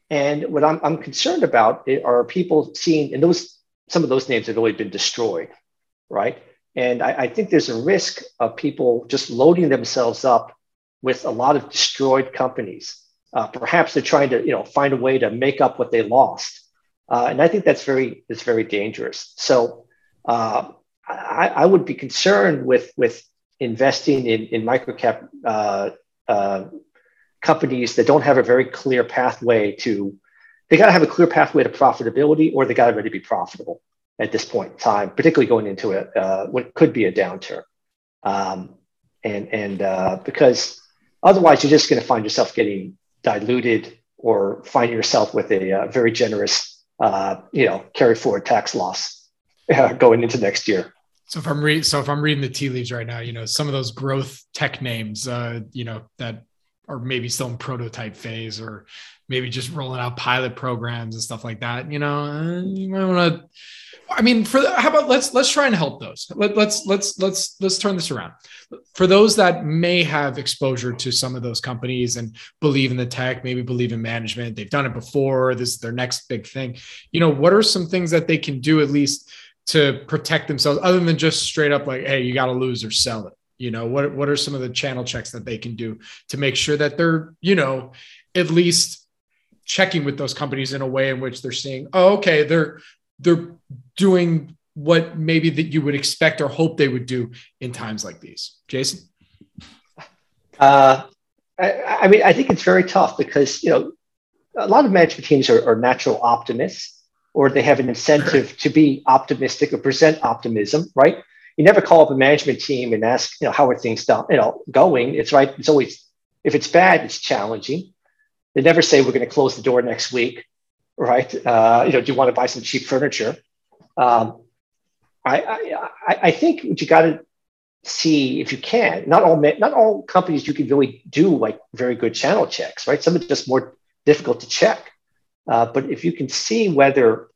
And what I'm, I'm concerned about are people seeing, and those some of those names have really been destroyed, right? And I, I think there's a risk of people just loading themselves up with a lot of destroyed companies. Uh, perhaps they're trying to, you know, find a way to make up what they lost, uh, and I think that's very that's very dangerous. So uh, I, I, would be concerned with with investing in in microcap uh, uh, companies that don't have a very clear pathway to. They got to have a clear pathway to profitability, or they got to really be profitable at this point in time, particularly going into a, uh, what could be a downturn. Um, and and because Otherwise, you're just going to find yourself getting diluted or find yourself with a, uh, very generous, uh, you know, carry forward tax loss uh, going into next year. So if I'm reading, so if I'm reading the tea leaves right now, you know, some of those growth tech names, uh, you know, that are maybe still in prototype phase, or maybe just rolling out pilot programs and stuff like that. You know, uh, you might want to. I mean, for the, how about let's let's try and help those. Let, let's let's let's let's turn this around. For those that may have exposure to some of those companies and believe in the tech, maybe believe in management, they've done it before. This is their next big thing. You know, what are some things that they can do at least? to protect themselves other than just straight up like, hey, you got to lose or sell it? You know, what what are some of the channel checks that they can do to make sure that they're, you know, at least checking with those companies in a way in which they're seeing, oh, okay, they're they're doing what maybe that you would expect or hope they would do in times like these. Jason? Uh, I, I mean, I think it's very tough because, you know, a lot of management teams are, are natural optimists or they have an incentive to be optimistic or present optimism, right? You never call up a management team and ask, you know, how are things done, you know, going? It's right. It's always, if it's bad, it's challenging. They never say we're going to close the door next week, right? Uh, you know, do you want to buy some cheap furniture? Um, I, I, I think what you got to see if you can. Not all not all companies you can really do like very good channel checks, right? Some are just more difficult to check. Uh, but if you can see whether,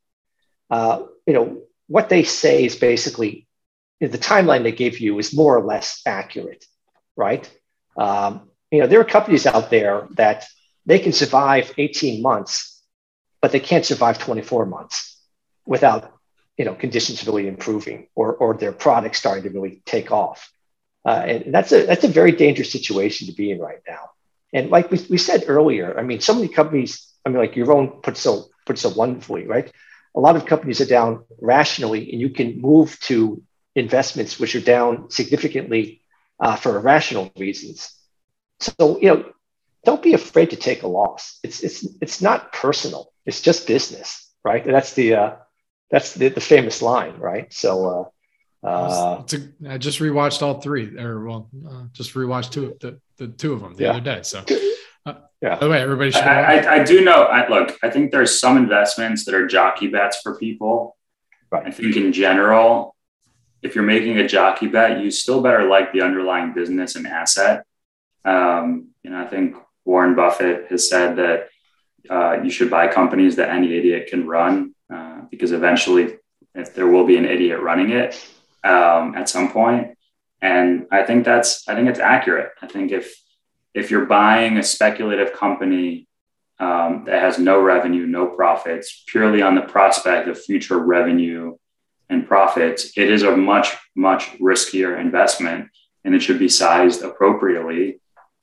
uh, you know, what they say is basically you know, the timeline they give you is more or less accurate, right? Um, you know, there are companies out there that they can survive 18 months, but they can't survive 24 months without, you know, conditions really improving or, or their product starting to really take off. Uh, and that's a, that's a very dangerous situation to be in right now. And like we, we said earlier, I mean, so many companies I mean, like Yaron puts so puts so wonderfully, right? A lot of companies are down rationally, and you can move to investments which are down significantly uh, for irrational reasons. So you know, don't be afraid to take a loss. It's it's it's not personal. It's just business, right? And that's the uh, that's the, the famous line, right? So. Uh, uh, a, I just rewatched all three, or well, uh, just rewatched two, of the, the two of them the yeah. other day. So yeah. By the way, everybody should. I, I, I, do know. I, look, I think there's some investments that are jockey bets for people. Right. I think in general, if you're making a jockey bet, you still better like the underlying business and asset. Um, you know, I think Warren Buffett has said that uh, you should buy companies that any idiot can run uh, because eventually, if there will be an idiot running it um, at some point, and I think that's I think it's accurate. I think if if you're buying a speculative company um, that has no revenue, no profits, purely on the prospect of future revenue and profits, it is a much, much riskier investment and it should be sized appropriately.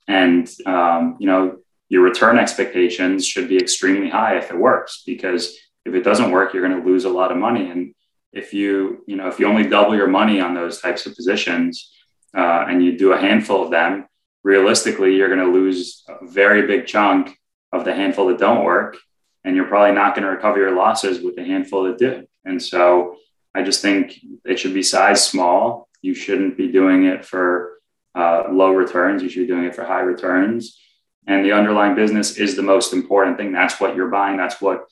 And, um, you know, your return expectations should be extremely high if it works, because if it doesn't work, you're going to lose a lot of money. And if you, you know, if you only double your money on those types of positions uh, and you do a handful of them, realistically, you're going to lose a very big chunk of the handful that don't work. And you're probably not going to recover your losses with the handful that do. And so I just think it should be size small. You shouldn't be doing it for uh, low returns. You should be doing it for high returns. And the underlying business is the most important thing. That's what you're buying. That's what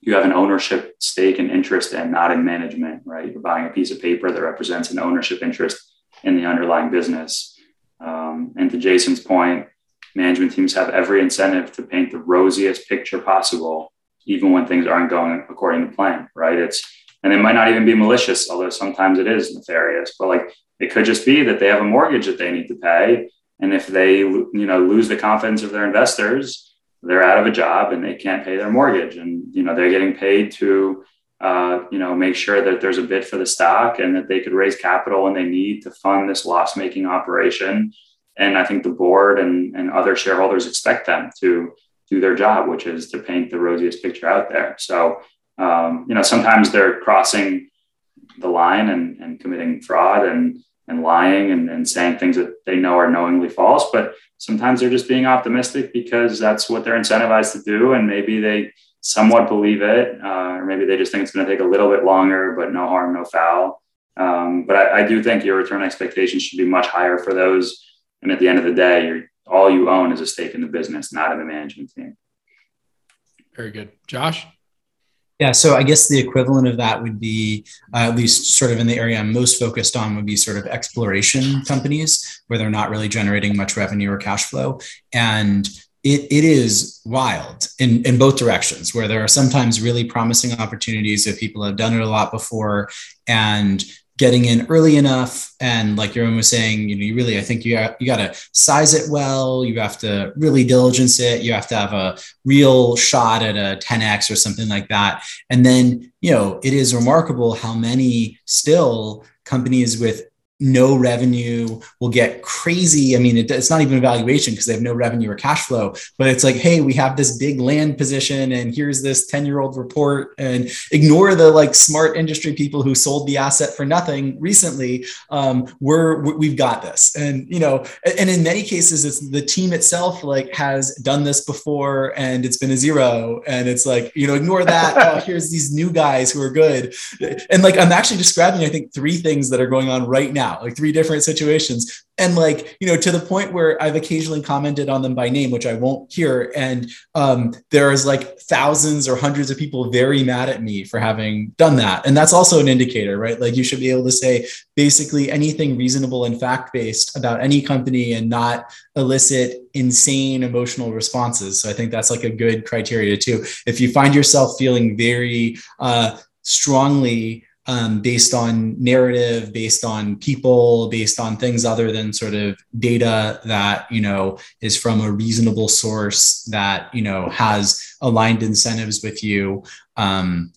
you have an ownership stake and interest in, not in management, right? You're buying a piece of paper that represents an ownership interest in the underlying business. Um, and to Jason's point, management teams have every incentive to paint the rosiest picture possible, even when things aren't going according to plan, right? It's and it might not even be malicious, although sometimes it is nefarious. But like it could just be that they have a mortgage that they need to pay, and if they you know lose the confidence of their investors, they're out of a job and they can't pay their mortgage, and you know they're getting paid to uh, you know, make sure that there's a bid for the stock and that they could raise capital when they need to fund this loss-making operation. And I think the board and, and other shareholders expect them to do their job, which is to paint the rosiest picture out there. So, um, you know, sometimes they're crossing the line and, and committing fraud and, and lying and, and saying things that they know are knowingly false, but sometimes they're just being optimistic because that's what they're incentivized to do. And maybe they somewhat believe it, uh, or maybe they just think it's going to take a little bit longer, but no harm, no foul. Um, but I, I, do think your return expectations should be much higher for those. And at the end of the day, all you own is a stake in the business, not in the management team. Very good. Josh? Yeah, so I guess the equivalent of that would be, uh, at least sort of in the area I'm most focused on, would be sort of exploration companies where they're not really generating much revenue or cash flow. And it, it is wild in, in both directions, where there are sometimes really promising opportunities if people have done it a lot before and getting in early enough. And like Yaron was saying you know you really i think you you got to size it well. You have to really diligence it. You have to have a real shot at a 10x or something like that. And then you know it is remarkable how many still companies with no revenue will get crazy. I mean, it, it's not even a valuation because they have no revenue or cash flow, but it's like, hey, we have this big land position and here's this 10 year old report and ignore the like smart industry people who sold the asset for nothing recently. Um, we're, we've got this. And, you know, and in many cases, it's the team itself like has done this before and it's been a zero. And it's like, you know, ignore that. oh, here's these new guys who are good. And like, I'm actually describing, I think, three things that are going on right now like three different situations. And like you know to the point where i've occasionally commented on them by name which i won't hear. And um, there's like thousands or hundreds of people very mad at me for having done that. And that's also an indicator right? Like you should be able to say basically anything reasonable and fact based about any company and not elicit insane emotional responses. So i think that's like a good criteria too. If you find yourself feeling very uh, strongly um, based on narrative, based on people, based on things other than sort of data that you know is from a reasonable source that you know has aligned incentives with you. Um,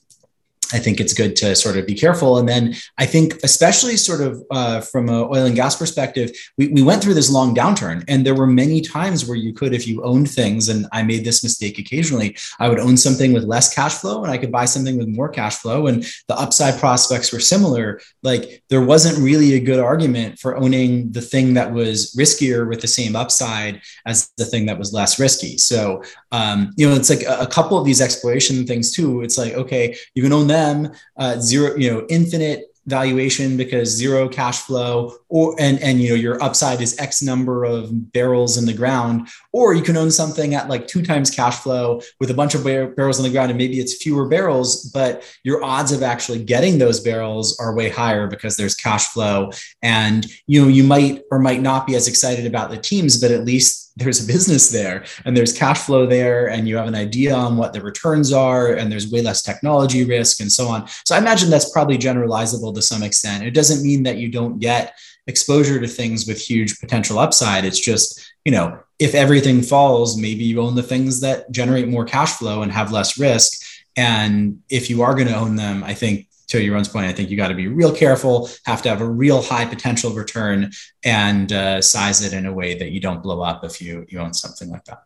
I think it's good to sort of be careful. And then I think, especially sort of uh, from an oil and gas perspective, we, we went through this long downturn, and there were many times where you could, if you owned things, and I made this mistake occasionally, I would own something with less cash flow, and I could buy something with more cash flow, and the upside prospects were similar. Like there wasn't really a good argument for owning the thing that was riskier with the same upside as the thing that was less risky. So um, you know, it's like a, a couple of these exploration things too. It's like okay, you can own that them uh, zero, you know, infinite valuation because zero cash flow or and and you know your upside is x number of barrels in the ground or you can own something at like two times cash flow with a bunch of bar- barrels on the ground and maybe it's fewer barrels but your odds of actually getting those barrels are way higher because there's cash flow. And you know you might or might not be as excited about the teams but at least there's a business there and there's cash flow there and you have an idea on what the returns are and there's way less technology risk and so on. So i imagine that's probably generalizable to some extent. It doesn't mean that you don't get exposure to things with huge potential upside. It's just you know if everything falls maybe you own the things that generate more cash flow and have less risk. And if you are going to own them i think to Yaron's point, I think you got to be real careful, have to have a real high potential return, and uh, size it in a way that you don't blow up if you you own something like that.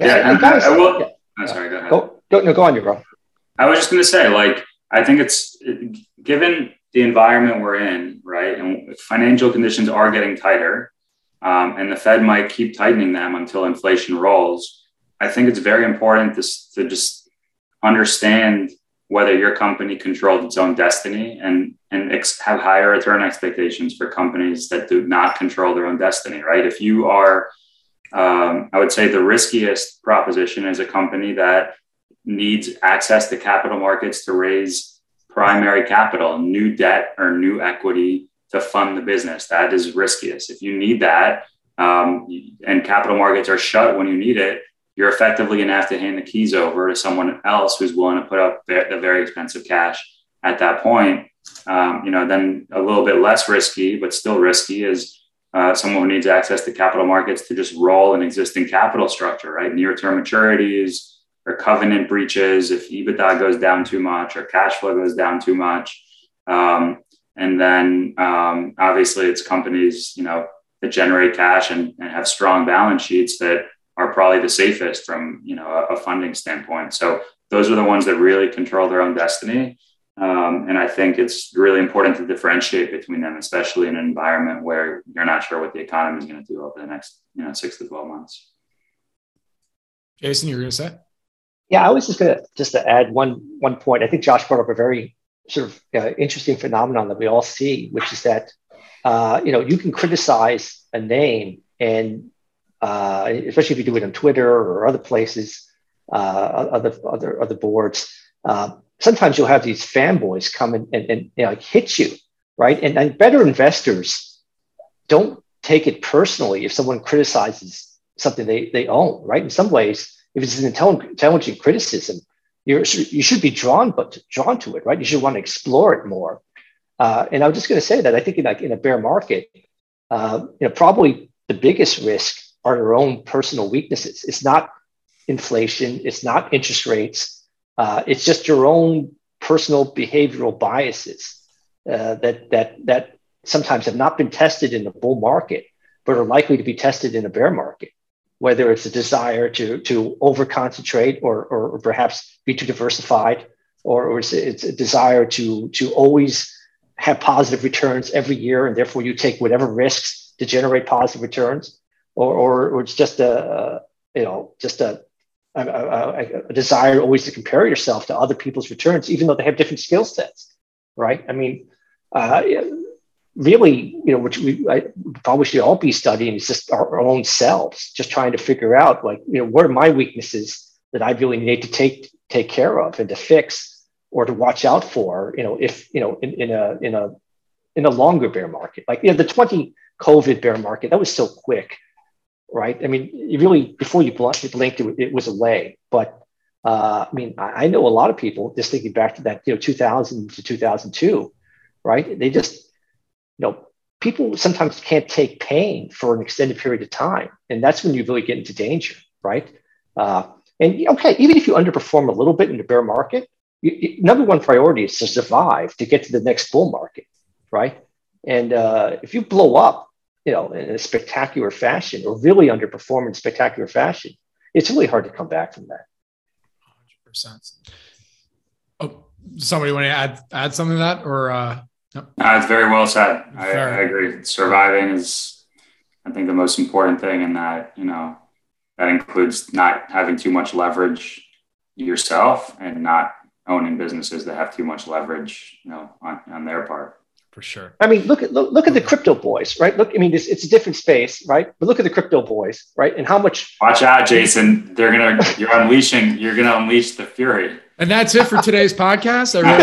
Yeah, yeah I, I, will. Yeah. I'm sorry. Go ahead. Go, go, no, go on, you bro. I was just going to say, like, I think it's given the environment we're in, right, and financial conditions are getting tighter, um, and the Fed might keep tightening them until inflation rolls. I think it's very important to, to just understand whether your company controlled its own destiny and and ex- have higher return expectations for companies that do not control their own destiny right? If you are um, i would say the riskiest proposition is a company that needs access to capital markets to raise primary capital new debt or new equity to fund the business. That is riskiest. If you need that um, and capital markets are shut when you need it you're effectively going to have to hand the keys over to someone else who's willing to put up the very expensive cash at that point. Um, you know, then a little bit less risky, but still risky is uh, someone who needs access to capital markets to just roll an existing capital structure, right? Near term maturities or covenant breaches if EBITDA goes down too much or cash flow goes down too much. Um, and then um, obviously it's companies, you know, that generate cash and, and have strong balance sheets that are probably the safest from you know a, a funding standpoint. So those are the ones that really control their own destiny. Um, and I think it's really important to differentiate between them, especially in an environment where you're not sure what the economy is going to do over the next, you know, six to twelve months. Jason, you're going to say? Yeah, I was just going to just to add one one point. I think Josh brought up a very sort of uh, interesting phenomenon that we all see, which is that uh, you know you can criticize a name and uh, especially if you do it on Twitter or other places. uh, other other other boards. Uh, sometimes you'll have these fanboys come and, and, and you know, hit you, right? And, and better investors don't take it personally if someone criticizes something they, they own, right? In some ways, if it's an intelligent criticism, you're, you should be drawn but drawn to it, right? You should want to explore it more. Uh, and I'm just going to say that I think in like in a bear market, uh, you know, probably the biggest risk are your own personal weaknesses. It's not inflation, it's not interest rates, uh, it's just your own personal behavioral biases uh, that that that sometimes have not been tested in the bull market, but are likely to be tested in a bear market. Whether it's a desire to to over concentrate or, or perhaps be too diversified, or, or it's, it's a desire to to always have positive returns every year, and therefore you take whatever risks to generate positive returns, or or, or it's just a, you know just a a, a, a, desire always to compare yourself to other people's returns, even though they have different skill sets, right? I mean, uh, really, you know, which we I, probably should all be studying is just our, our, own selves, just trying to figure out, like, you know, what are my weaknesses that I really need to take take care of and to fix or to watch out for, you know, if you know, in, in a in a in a longer bear market, like you know, the 20 COVID bear market, that was so quick right? I mean, you really before you blinked, it, it was away. But uh, I mean, I, I, know a lot of people just thinking back to that, you know, 2000 to 2002, right? They just, you know, people sometimes can't take pain for an extended period of time, and that's when you really get into danger, right? Uh, and okay, even if you underperform a little bit in the bear market, you, you, number one priority is to survive to get to the next bull market, right? And uh, if you blow up, you know, in a spectacular fashion or really underperform in spectacular fashion, it's really hard to come back from that. 100%. Oh, somebody want to add, add something to that or, uh, no? Uh, it's very well said. I, I, agree. Surviving is, I think, the most important thing in that, you know, that includes not having too much leverage yourself and not owning businesses that have too much leverage, you know, on, on their part for sure. I mean, look at look, look at the crypto boys, right? Look, I mean, it's, it's a different space, right? But look at the crypto boys, right? And how much? Watch out, Jason! They're gonna you're unleashing you're gonna unleash the fury. And that's it for today's podcast. I really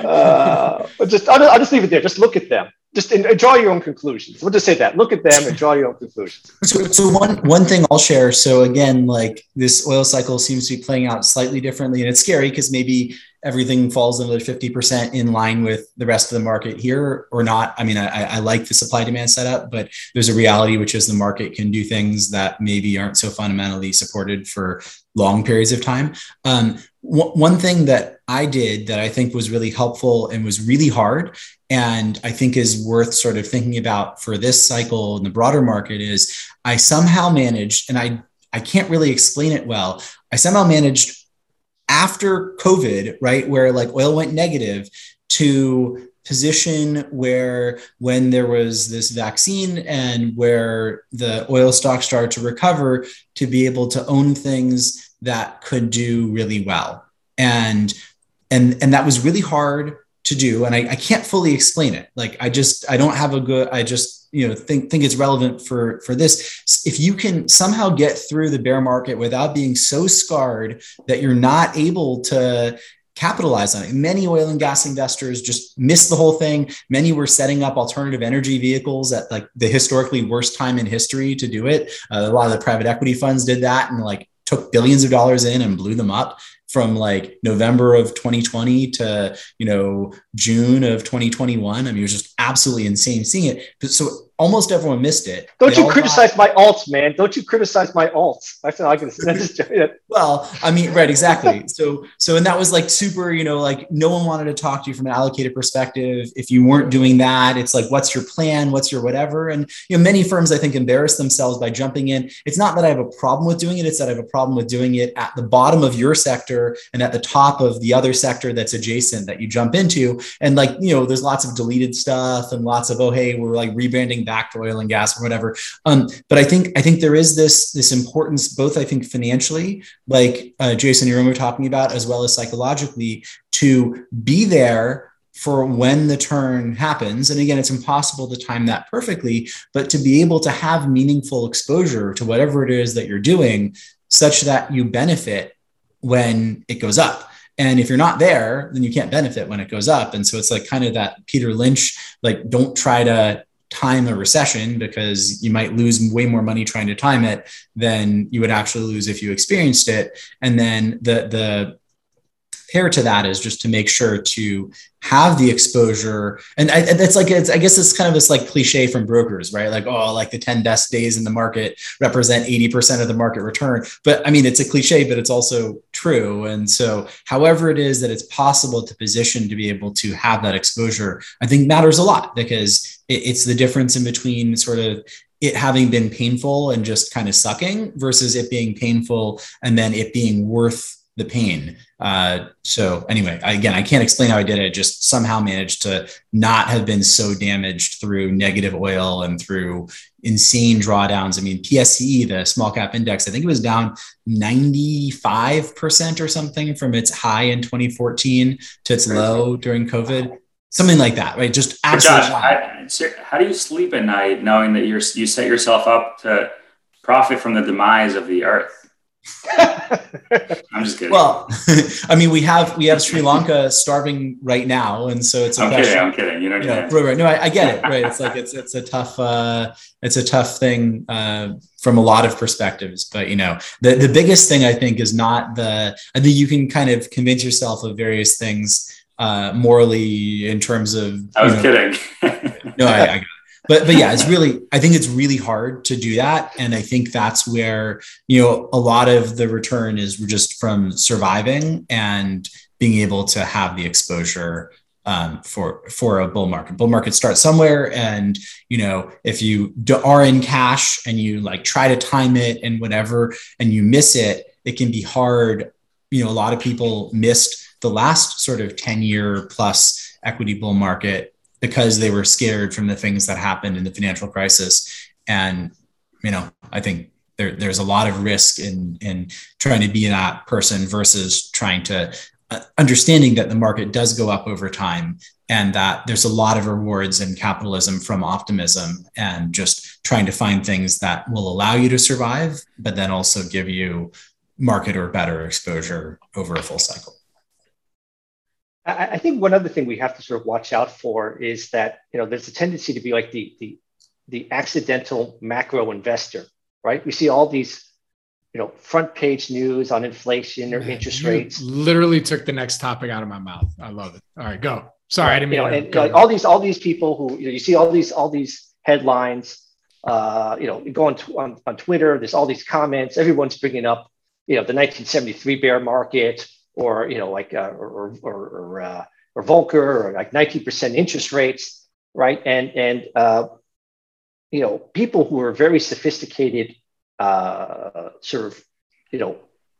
uh, but just I'll, I'll just leave it there. Just look at them just draw your own conclusions. We'll just say that. Look at them and draw your own conclusions. So, so one one thing I'll share. So again, like this oil cycle seems to be playing out slightly differently, and it's scary because maybe everything falls into 50% in line with the rest of the market here or not. I mean, I, I like the supply demand setup, but there's a reality which is the market can do things that maybe aren't so fundamentally supported for long periods of time. Um, one thing that I did that I think was really helpful and was really hard, and I think is worth sort of thinking about for this cycle in the broader market is I somehow managed, and I I can't really explain it well. I somehow managed after COVID, right, where like oil went negative, to position where when there was this vaccine and where the oil stock started to recover, to be able to own things that could do really well. And and and that was really hard to do and I, I can't fully explain it like i just i don't have a good i just you know think think it's relevant for for this if you can somehow get through the bear market without being so scarred that you're not able to capitalize on it. Many oil and gas investors just missed the whole thing. Many were setting up alternative energy vehicles at like the historically worst time in history to do it. Uh, a lot of the private equity funds did that and like took billions of dollars in and blew them up from like November of 2020 to you know June of 2021. I mean, it was just absolutely insane seeing it. So almost everyone missed it. Don't they you criticize got... my alt, man? Don't you criticize my alt? I said I can Well, I mean, right, exactly. so, so, and that was like super, you know, like no one wanted to talk to you from an allocated perspective. If you weren't doing that, it's like, what's your plan? What's your whatever? And, you know, many firms, I think, embarrass themselves by jumping in. It's not that I have a problem with doing it. It's that I have a problem with doing it at the bottom of your sector and at the top of the other sector that's adjacent that you jump into. And like, you know, there's lots of deleted stuff and lots of, oh, hey, we're like rebranding back to oil and gas or whatever. Um, but I think I think there is this this importance, both I think financially, like uh, Jason and were talking about, as well as psychologically, to be there for when the turn happens. And again, it's impossible to time that perfectly, but to be able to have meaningful exposure to whatever it is that you're doing such that you benefit when it goes up. And if you're not there, then you can't benefit when it goes up. And so it's like kind of that Peter Lynch, like, don't try to time a recession because you might lose way more money trying to time it than you would actually lose if you experienced it. And then the, the, pair to that is just to make sure to have the exposure. And I, it's like it's, i guess it's kind of this like cliche from brokers right? Like oh like the 10 best days in the market represent 80% of the market return. But i mean it's a cliche but it's also true. And so however it is that it's possible to position to be able to have that exposure i think matters a lot because it's the difference in between sort of it having been painful and just kind of sucking versus it being painful and then it being worth the pain. Uh, so anyway, I, again, I can't explain how I did it. Just somehow managed to not have been so damaged through negative oil and through insane drawdowns. I mean, PSE, the small cap index, I think it was down 95% or something from its high in 2014 to its low during COVID. Something like that, right? Just absolutely. Josh, how do you sleep at night knowing that you're you set yourself up to profit from the demise of the earth? I'm just kidding. Well, I mean, we have we have Sri Lanka starving right now, and so it's. A I'm question, kidding. I'm kidding. You know. You know right, right. No, I, I, get it. Right. It's like it's it's a tough uh, it's a tough thing uh, from a lot of perspectives. But you know, the the biggest thing I think is not the. I think you can kind of convince yourself of various things uh, morally in terms of. I was know, kidding. no, I, I got it. but but yeah, it's really I think it's really hard to do that, and I think that's where you know a lot of the return is just from surviving and being able to have the exposure um, for for a bull market. Bull market starts somewhere, and you know if you are in cash and you like try to time it and whatever, and you miss it, it can be hard. You know, a lot of people missed the last sort of ten year plus equity bull market because they were scared from the things that happened in the financial crisis. And, you know, I think there, there's a lot of risk in, in trying to be that person versus trying to uh, understanding that the market does go up over time and that there's a lot of rewards in capitalism from optimism and just trying to find things that will allow you to survive, but then also give you market or better exposure over a full cycle. I, I think one other thing we have to sort of watch out for is that you know there's a tendency to be like the the the accidental macro investor, right? We see all these you know front page news on inflation or interest rates. Literally took the next topic out of my mouth. I love it. All right, go. Sorry, I didn't mean. You know, and, like all these all these people who you, know, you see all these all these headlines. Uh, you know, go on, on on Twitter. There's all these comments. Everyone's bringing up you know the 1973 bear market or you know like uh, or or or, uh, or Volcker or like 19% interest rates, right? And and uh, you know people who are very sophisticated, uh, sort of you know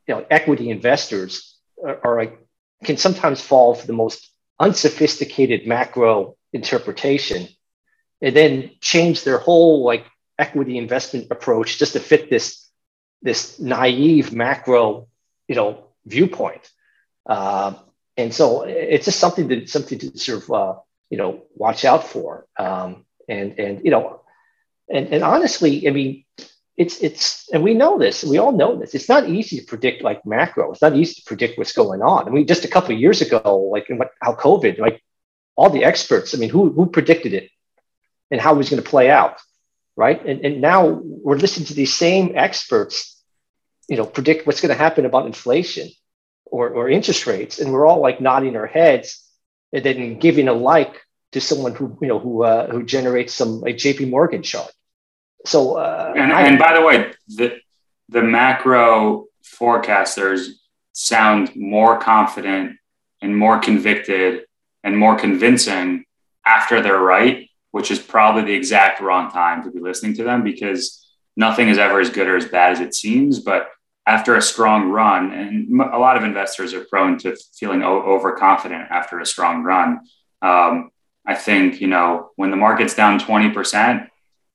you know equity investors are, are like can sometimes fall for the most unsophisticated macro interpretation, and then change their whole like equity investment approach just to fit this this naive macro you know viewpoint uh, and so it's just something to something to sort of uh, you know watch out for. Um, and and you know, and and honestly, I mean, it's it's and we know this. We all know this. It's not easy to predict like macro. It's not easy to predict what's going on. I mean, just a couple years ago, like how COVID, like all the experts. I mean, who who predicted it and how it was going to play out, right? And and now we're listening to these same experts, you know, predict what's going to happen about inflation or, or interest rates, and we're all like nodding our heads and then giving a like to someone who you know who uh, who generates some like JP Morgan chart. So uh, and, I, and by the way, the the macro forecasters sound more confident and more convicted and more convincing after they're right, which is probably the exact wrong time to be listening to them because nothing is ever as good or as bad as it seems. But after a strong run, and a lot of investors are prone to feeling overconfident after a strong run. Um, I think, you know, when the market's down 20%,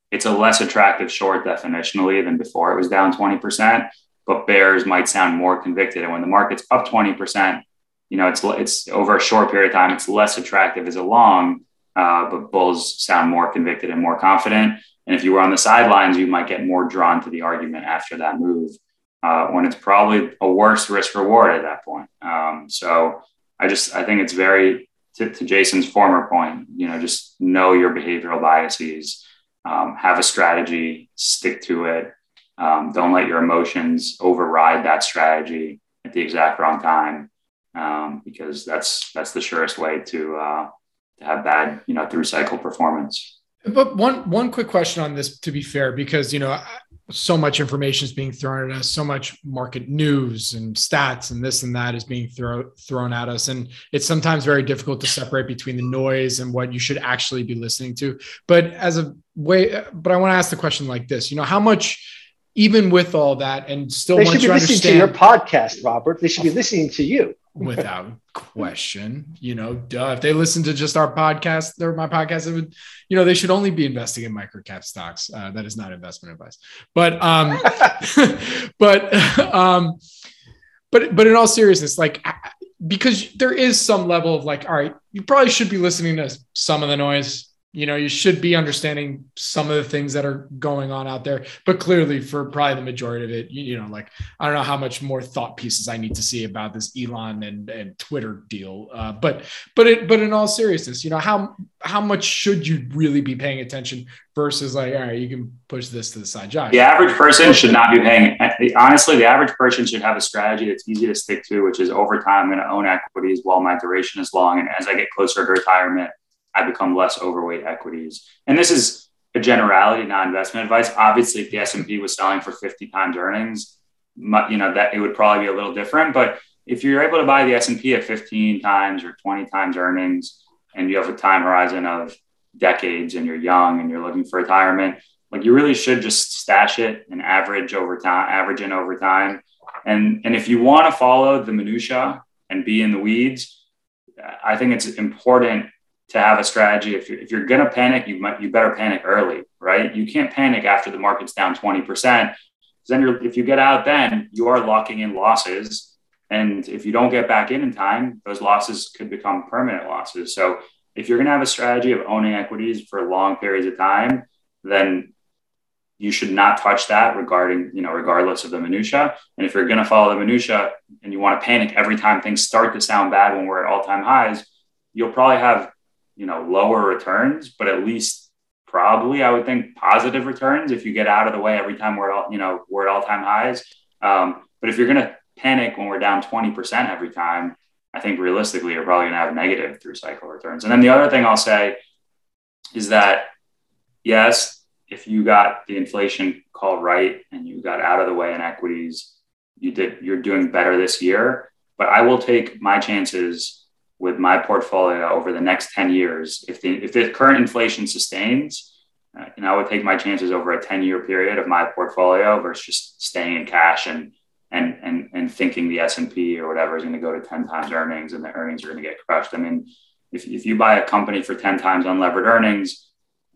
it's a less attractive short definitionally than before it was down 20%, but bears might sound more convicted. And when the market's up 20%, you know, it's it's over a short period of time, it's less attractive as a long, uh, but bulls sound more convicted and more confident. And if you were on the sidelines, you might get more drawn to the argument after that move, uh, when it's probably a worse risk reward at that point. Um, so I just I think it's very to, to, Jason's former point, you know, just know your behavioral biases, um, have a strategy, stick to it. Um, don't let your emotions override that strategy at the exact wrong time, um, because that's that's the surest way to uh, to have bad, you know, through cycle performance. But one one quick question on this, to be fair, because you know so much information is being thrown at us, so much market news and stats and this and that is being throw, thrown at us. And it's sometimes very difficult to separate between the noise and what you should actually be listening to. But as a way, but I want to ask the question like this, you know, how much, even with all that and still they should be listening to your podcast, Robert, they should be listening to you without question. You know, duh. If they listen to just our podcast or my podcast, would, you know, they should only be investing in microcap stocks. Uh, that is not investment advice. But um, but um, but but in all seriousness, like because there is some level of like, all right, you probably should be listening to some of the noise you know you should be understanding some of the things that are going on out there but clearly for probably the majority of it you, you, know like i don't know how much more thought pieces i need to see about this elon and, and twitter deal. Uh, but but it but in all seriousness you know how how much should you really be paying attention versus like all right you can push this to the side. Job the average person should not be paying honestly the average person should have a strategy that's easy to stick to which is over time i'm going to own equities while my duration is long. And as i get closer to retirement I become less overweight equities. And this is a generality, not investment advice. Obviously, if the S&P was selling for 50 times earnings, you know, that it would probably be a little different. But if you're able to buy the S&P at 15 times or 20 times earnings, and you have a time horizon of decades and you're young and you're looking for retirement, like you really should just stash it and average over time, average in over time. And, and if you want to follow the minutia and be in the weeds, I think it's important to have a strategy. If you're, if you're going to panic, you might, you better panic early, right? You can't panic after the market's down 20%. Then if you get out, then you are locking in losses. And if you don't get back in in time, those losses could become permanent losses. So if you're going to have a strategy of owning equities for long periods of time, then you should not touch that regarding, you know, regardless of the minutia. And if you're going to follow the minutia and you want to panic every time things start to sound bad when we're at all time highs, you'll probably have you know lower returns, but at least probably I would think positive returns if you get out of the way every time we're at all you know we're at all time highs. Um, but if you're going to panic when we're down 20% every time, I think realistically you're probably going to have negative through cycle returns. And then the other thing I'll say is that yes, if you got the inflation call right and you got out of the way in equities, you did you're doing better this year. But I will take my chances with my portfolio over the next 10 years, if the, if the current inflation sustains, uh, know, I would take my chances over a 10 year period of my portfolio versus just staying in cash and, and, and, and thinking the S&P or whatever is going to go to 10 times earnings and the earnings are going to get crushed. I mean, if, if you buy a company for 10 times unlevered earnings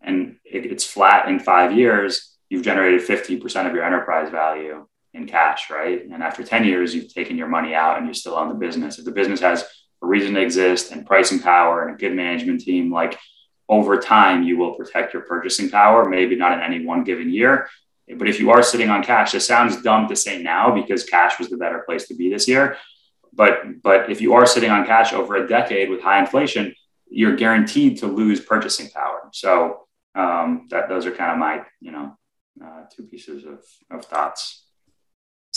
and it, it's flat in five years, you've generated 50% of your enterprise value in cash, right? And after 10 years, you've taken your money out and you still own the business. If the business has a reason to exist and pricing power and a good management team, like over time, you will protect your purchasing power, maybe not in any one given year. But if you are sitting on cash, it sounds dumb to say now because cash was the better place to be this year. But but if you are sitting on cash over a decade with high inflation, you're guaranteed to lose purchasing power. So um, that those are kind of my you know uh, two pieces of, of thoughts.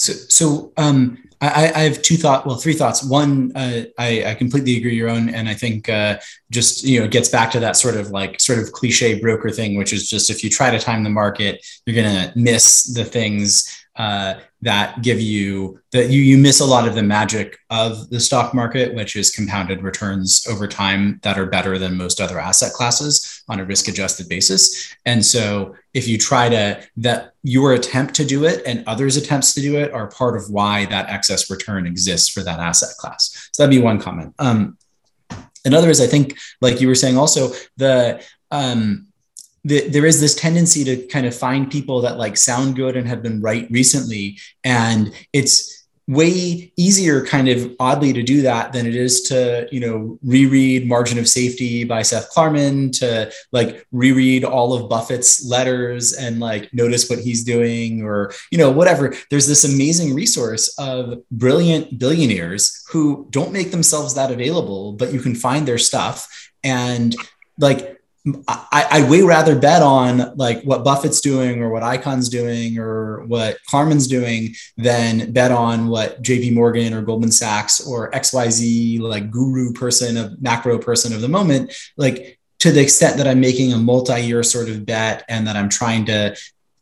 So, so um, I, I, have two thoughts. Well, three thoughts. One, uh, I, I, completely agree Yaron, and I think uh, just you know gets back to that sort of like sort of cliche broker thing, which is just if you try to time the market, you're gonna miss the things uh, that give you that you you miss a lot of the magic of the stock market, which is compounded returns over time that are better than most other asset classes on a risk adjusted basis. And so, if you try to that your attempt to do it and others' attempts to do it are part of why that excess return exists for that asset class. So that'd be one comment. Um, another is I think, like you were saying, also the um, the, there is this tendency to kind of find people that like sound good and have been right recently. And it's way easier kind of oddly to do that than it is to you know reread margin of safety by seth klarman to like reread all of buffett's letters and like notice what he's doing or you know whatever. There's this amazing resource of brilliant billionaires who don't make themselves that available but you can find their stuff. And like I, I'd way rather bet on like what Buffett's doing or what Icahn's doing or what Klarman's doing than bet on what JP Morgan or Goldman Sachs or XYZ like guru person of macro person of the moment. Like to the extent that I'm making a multi-year sort of bet and that I'm trying to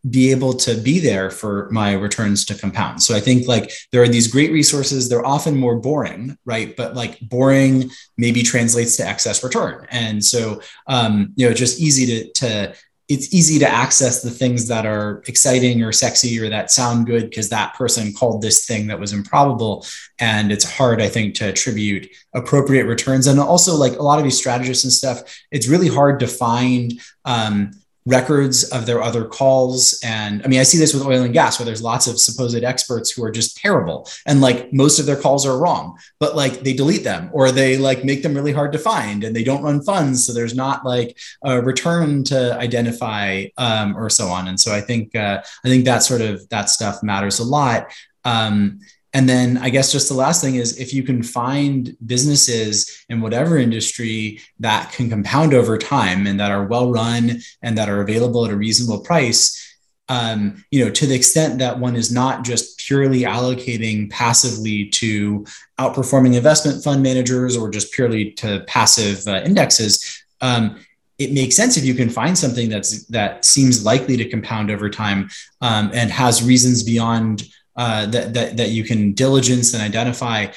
be able to be there for my returns to compound. So I think like there are these great resources. They're often more boring, right? But like boring maybe translates to excess return. And so um, you know, just easy to to it's easy to access the things that are exciting or sexy or that sound good because that person called this thing that was improbable and it's hard i think to attribute appropriate returns and also like a lot of these strategists and stuff it's really hard to find um, records of their other calls. And I mean, I see this with oil and gas where there's lots of supposed experts who are just terrible. And like most of their calls are wrong, but like they delete them or they like make them really hard to find and they don't run funds. So there's not like a return to identify um, or so on. And so I think, uh, I think that sort of, that stuff matters a lot. Um, and then I guess just the last thing is if you can find businesses in whatever industry that can compound over time and that are well run and that are available at a reasonable price, um, you know, to the extent that one is not just purely allocating passively to outperforming investment fund managers or just purely to passive uh, indexes, um, it makes sense if you can find something that's that seems likely to compound over time um, and has reasons beyond uh, that, that, that you can diligence and identify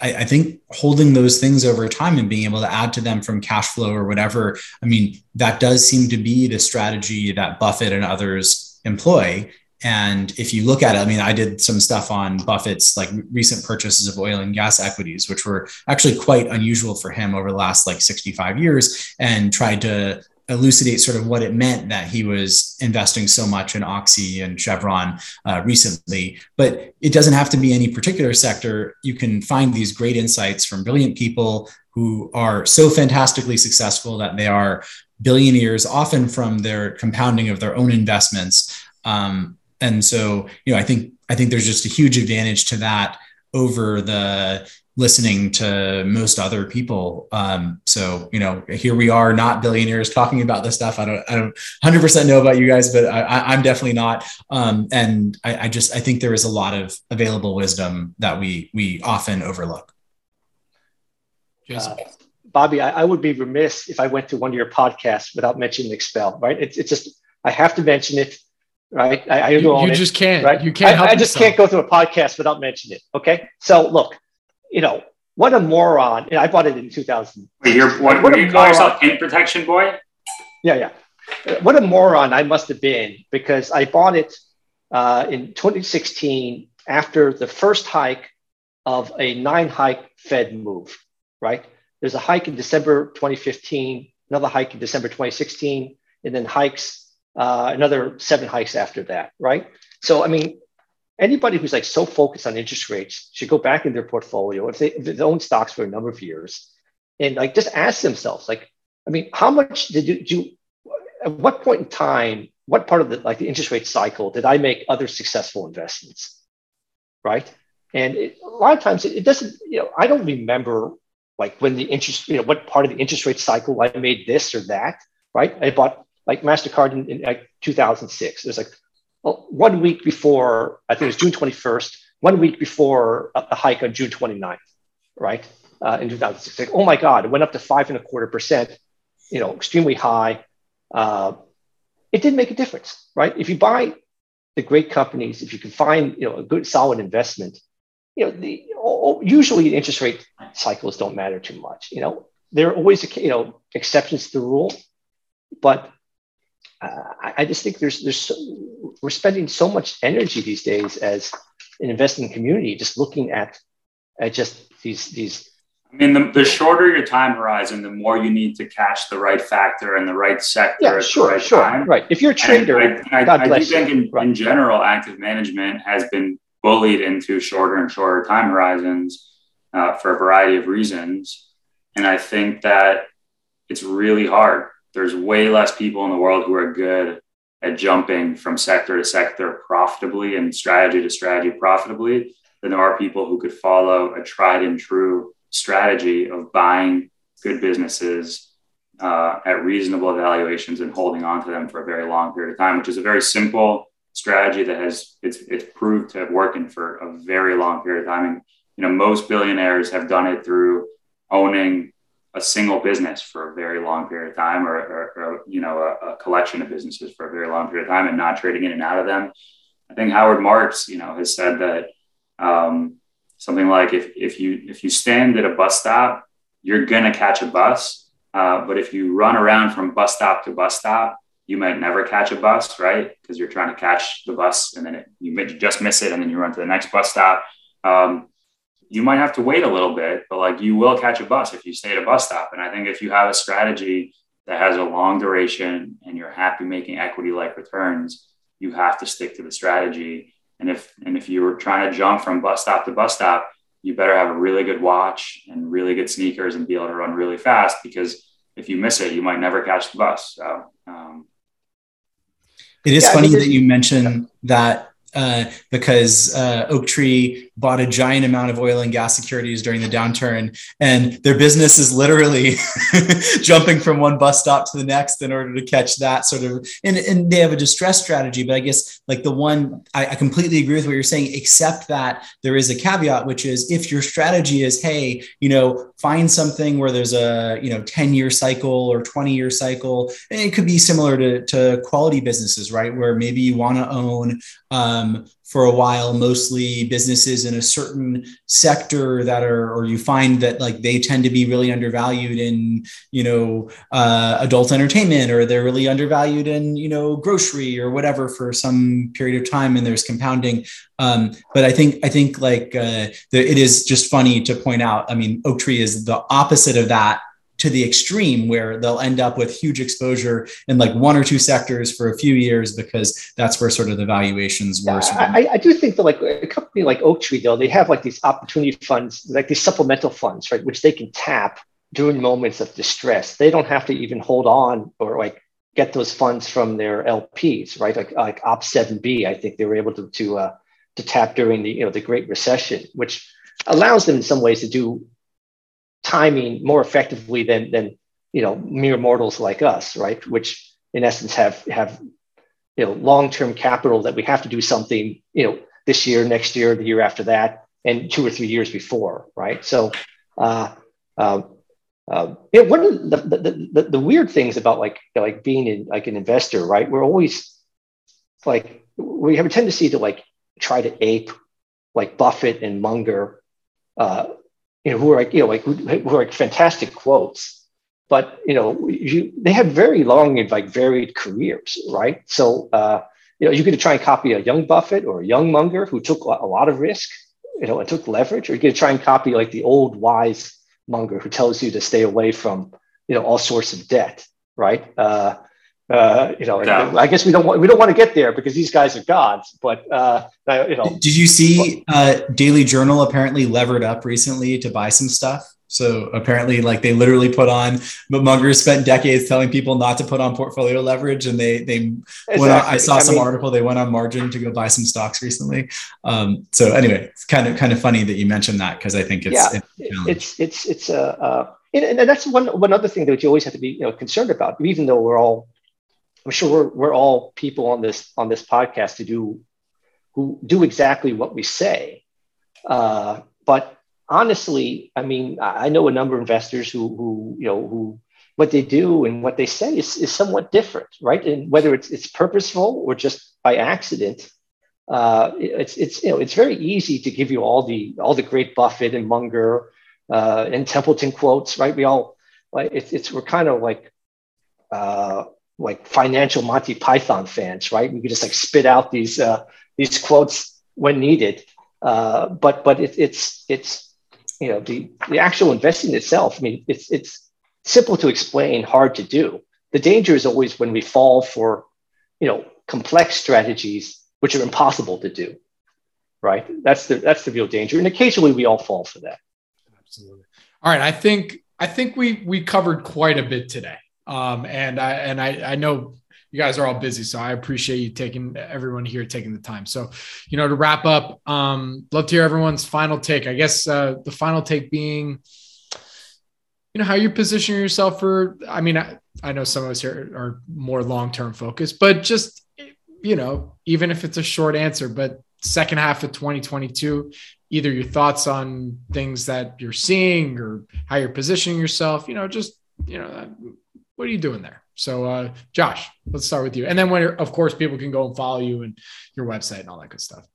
I, I, think holding those things over time and being able to add to them from cash flow or whatever, I mean, that does seem to be the strategy that Buffett and others employ. And if you look at it, I mean, I did some stuff on Buffett's like recent purchases of oil and gas equities, which were actually quite unusual for him over the last like 65 years, and tried to elucidate sort of what it meant that he was investing so much in Oxy and Chevron uh, recently. But it doesn't have to be any particular sector. You can find these great insights from brilliant people who are so fantastically successful that they are billionaires, often from their compounding of their own investments. Um, and so, you know, I think I think there's just a huge advantage to that over the listening to most other people. Um, so you know, here we are, not billionaires, talking about this stuff. I don't, I don't, hundred percent know about you guys, but I, am definitely not. Um, and I, I, just, I think there is a lot of available wisdom that we we often overlook. Uh, Bobby, I, I, would be remiss if I went to one of your podcasts without mentioning XPEL. Right? It's, it's just I have to mention it. Right? I, I you, you just it, can't. Right? You can't. I, I just can't go through a podcast without mentioning it. Okay. So look, you know, what a moron. And I bought it in 2000. Wait, you're, what, what you call yourself paint protection boy? Yeah, yeah. What a moron I must have been because I bought it uh, in 2016 after the first hike of a nine hike Fed move, right? There's a hike in December 2015, another hike in December 2016, and then hikes, uh, another seven hikes after that, right? So, I mean, anybody who's like so focused on interest rates should go back in their portfolio if they, if they own stocks for a number of years and like just ask themselves like i mean how much did you do at what point in time what part of the like the interest rate cycle did i make other successful investments right and it, a lot of times it, it doesn't you know i don't remember like when the interest you know what part of the interest rate cycle i made this or that right i bought like mastercard in, in like 2006 there's like well, one week before, I think it was June 21st, one week before the hike on June 29th, right? Uh, in 2006. Like, oh my God, it went up to five and a quarter percent, you know, extremely high. Uh, it didn't make a difference, right? If you buy the great companies, if you can find, you know, a good solid investment, you know, the, usually the interest rate cycles don't matter too much. You know, there are always, you know, exceptions to the rule, but uh, I, just think there's there's so, we're spending so much energy these days as an investing community just looking at at just these these I mean, the, the shorter your time horizon, the more you need to catch the right factor and the right sector. Yeah, sure, right sure. Time. Right. If you're a trader, I, I, God I, bless I do think in, right. in general, active management has been bullied into shorter and shorter time horizons uh, for a variety of reasons. And I think that it's really hard. There's way less people in the world who are good at jumping from sector to sector profitably and strategy to strategy profitably than there are people who could follow a tried and true strategy of buying good businesses uh, at reasonable valuations and holding on to them for a very long period of time, which is a very simple strategy that has it's, it's proved to have working for a very long period of time. And you know, most billionaires have done it through owning a single business for a very long period of time, or, or, or you know, a, a, collection of businesses for a very long period of time, and not trading in and out of them. I think Howard Marks, you know, has said that um, something like if if you if you stand at a bus stop, you're gonna catch a bus, uh, but if you run around from bus stop to bus stop, you might never catch a bus, right? Because you're trying to catch the bus and then it, you just miss it, and then you run to the next bus stop. Um, you might have to wait a little bit, but like you will catch a bus if you stay at a bus stop. And I think if you have a strategy that has a long duration and you're happy making equity like returns, you have to stick to the strategy. And if and if you're trying to jump from bus stop to bus stop, you better have a really good watch and really good sneakers and be able to run really fast because if you miss it, you might never catch the bus. So um, it is yeah, funny that you mentioned that uh, because uh, Oaktree bought a giant amount of oil and gas securities during the downturn, and their business is literally jumping from one bus stop to the next in order to catch that sort of. And, and they have a distress strategy, but I guess like the one I, I completely agree with what you're saying, except that there is a caveat, which is if your strategy is, hey, you know, find something where there's a you know 10 year cycle or 20 year cycle, and it could be similar to, to quality businesses, right? Where maybe you want to own. Um, for a while mostly businesses in a certain sector that are or you find that like they tend to be really undervalued in you know uh, adult entertainment or they're really undervalued in you know grocery or whatever for some period of time and there's compounding. Um, but i think i think like uh, the, it is just funny to point out i mean Oaktree is the opposite of that to the extreme where they'll end up with huge exposure in like one or two sectors for a few years because that's where sort of the valuations were. Yeah, I, I, do think that like a company like Oaktree, though, they have like these opportunity funds, like these supplemental funds, right, which they can tap during moments of distress. They don't have to even hold on or like get those funds from their LPs, right? Like like Op 7B, I think they were able to to uh, to tap during the you know the Great Recession, which allows them in some ways to do timing more effectively than than you know mere mortals like us, right? Which in essence have have you know long-term capital that we have to do something you know this year, next year, the year after that, and two or three years before, right? So, uh, uh, uh, one of the, the, the, the weird things about like like being in like an investor, right? We're always like we have a tendency to like try to ape like Buffett and Munger uh, you know, who are like, you know, like who, are like fantastic quotes, but you know, you, they have very long and like varied careers, right? So, uh, you know, you could try and copy a young Buffett or a young Munger who took a lot of risk, you know, and took leverage, or you could try and copy like the old wise Munger who tells you to stay away from, you know, all sorts of debt, right? Uh, uh, you know, no. I guess we don't want we don't want to get there because these guys are gods. But uh, you know, did you see uh, Daily Journal apparently levered up recently to buy some stuff? So apparently, like they literally put on, but Munger spent decades telling people not to put on portfolio leverage, and they they exactly. went on, I saw I some mean, article they went on margin to go buy some stocks recently. Um, so anyway, it's kind of kind of funny that you mentioned that because I think it's yeah, it's it's it's a. Uh, and, and that's one one other thing that you always have to be you know concerned about, even though we're all I'm sure we're, we're all people on this on this podcast to do who do exactly what we say. Uh, but honestly, I mean, I know a number of investors who who you know who what they do and what they say is, is somewhat different, right? And whether it's it's purposeful or just by accident, uh, it's it's you know it's very easy to give you all the all the great Buffett and Munger uh, and Templeton quotes, right? We all like it's it's we're kind of like uh, like financial Monty Python fans, right? We could just like spit out these uh, these quotes when needed. Uh, but but it, it's it's you know the the actual investing itself. I mean, it's it's simple to explain, hard to do. The danger is always when we fall for you know complex strategies which are impossible to do, right? That's the that's the real danger. And occasionally we all fall for that. Absolutely. All right. I think I think we we covered quite a bit today. Um, and I and I I know you guys are all busy, so I appreciate you taking everyone here taking the time. So, you know, to wrap up, um, love to hear everyone's final take. I guess uh, the final take being, you know, how you're positioning yourself for. I mean, I, I know some of us here are more long term focused, but just you know, even if it's a short answer, but second half of 2022, either your thoughts on things that you're seeing or how you're positioning yourself, you know, just, you know, what are you doing there? So, uh, Josh, let's start with you. And then when, of course, people can go and follow you and your website and all that good stuff.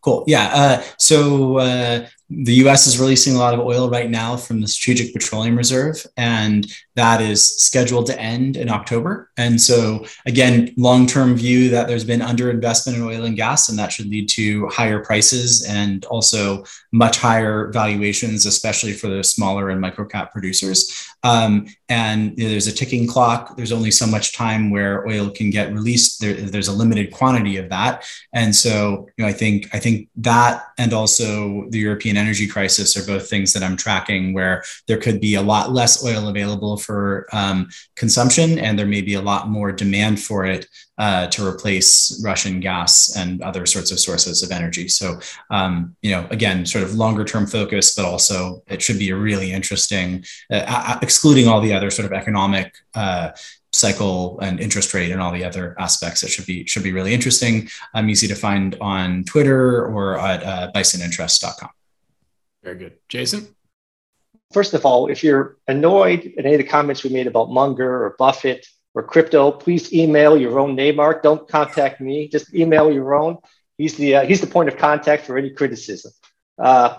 Cool. Yeah. Uh, so uh, the U.S. is releasing a lot of oil right now from the Strategic Petroleum Reserve, and that is scheduled to end in October. And so, again, long-term view that there's been underinvestment in oil and gas, and that should lead to higher prices and also much higher valuations, especially for the smaller and microcap producers. Um, and you know, there's a ticking clock. There's only so much time where oil can get released. There, there's a limited quantity of that, and so you know, I think I think that, and also the European energy crisis are both things that I'm tracking where there could be a lot less oil available for um, consumption, and there may be a lot more demand for it uh, to replace Russian gas and other sorts of sources of energy. So, um, you know, again, sort of longer term focus, but also it should be a really interesting, uh, excluding all the other sort of economic. Uh, cycle and interest rate and all the other aspects that should be should be really interesting. I'm um, easy to find on Twitter or at uh, bisoninterest.com. Very good. Jason? First of all, if you're annoyed at any of the comments we made about Munger or Buffett or crypto, please email Yaron Naymark. Don't contact me. Just email Yaron. He's the uh, he's the point of contact for any criticism. Uh,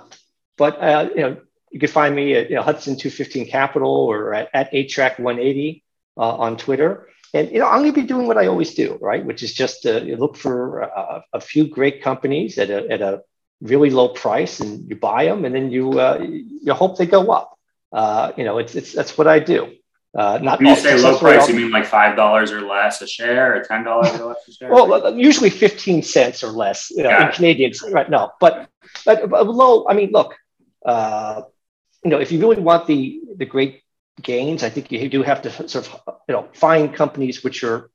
but uh, you know, you can find me at you know, Hudson 215 Capital or at, at 8track 180 uh, on Twitter. And you know, I'm going to be doing what I always do, right? Which is just to look for a, a few great companies at a, at a really low price and you buy them and then you uh, you hope they go up. Uh, you know, it's it's that's what I do. Uh, not when you say low price, you mean like five dollars or less a share, or ten dollars or less a share? well, usually fifteen cents or less you know, in Canadians, right? No, but, but, but low. I mean, look, uh, you know, if you really want the the great gains, I think you do have to sort of you know find companies which are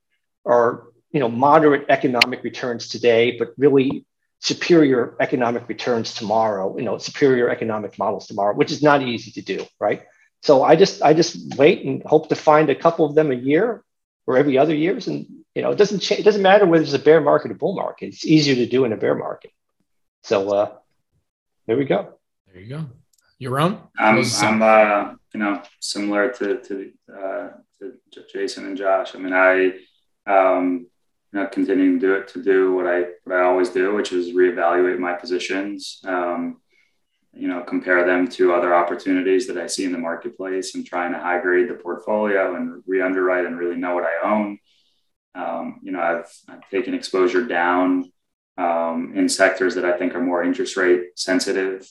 are you know moderate economic returns today, but really superior economic returns tomorrow, you know, superior economic models tomorrow, which is not easy to do, right? So I just I just wait and hope to find a couple of them a year or every other years, and you know, it doesn't change. It doesn't matter whether it's a bear market or bull market. It's easier to do in a bear market. So uh, there we go. There you go. Yaron. I'm, I'm uh, you know similar to to, uh, to Jason and Josh. I mean, I um, you know, continuing to do it to do what I what I always do, which is reevaluate my positions. Um, you know, compare them to other opportunities that I see in the marketplace, and trying to high grade the portfolio and re-underwrite and really know what I own. Um, you know, I've, I've taken exposure down um, in sectors that I think are more interest rate sensitive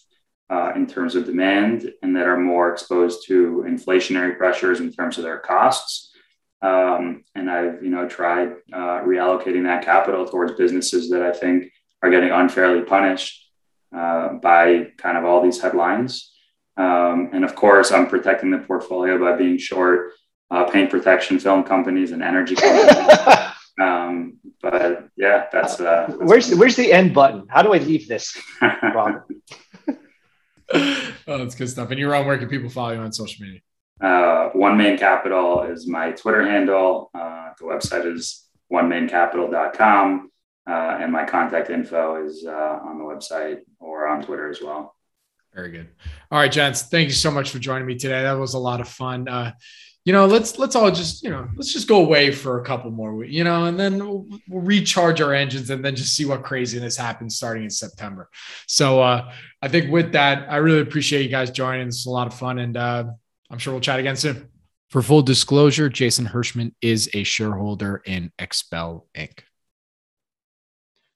uh, in terms of demand and that are more exposed to inflationary pressures in terms of their costs. Um, and I've, you know, tried uh, reallocating that capital towards businesses that I think are getting unfairly punished uh, by kind of all these headlines. Um, and of course, I'm protecting the portfolio by being short uh, paint protection film companies and energy companies. um, but yeah, that's, uh, that's where's the, where's the end button? How do I leave this, Robert? oh, that's good stuff. And Yaron where can people follow you on social media? Uh, One Main Capital is my Twitter handle. Uh, the website is onemaincapital.com. Uh, and my contact info is uh, on the website or on Twitter as well. Very good. All right, gents. Thank you so much for joining me today. That was a lot of fun. Uh, you know, let's let's all just you know let's just go away for a couple more weeks, you know, and then we'll, we'll, recharge our engines and then just see what craziness happens starting in September. So uh, I think with that, I really appreciate you guys joining. It's a lot of fun, and uh, I'm sure we'll chat again soon. For full disclosure, Jason Hirschman is a shareholder in XPEL Inc.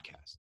podcast.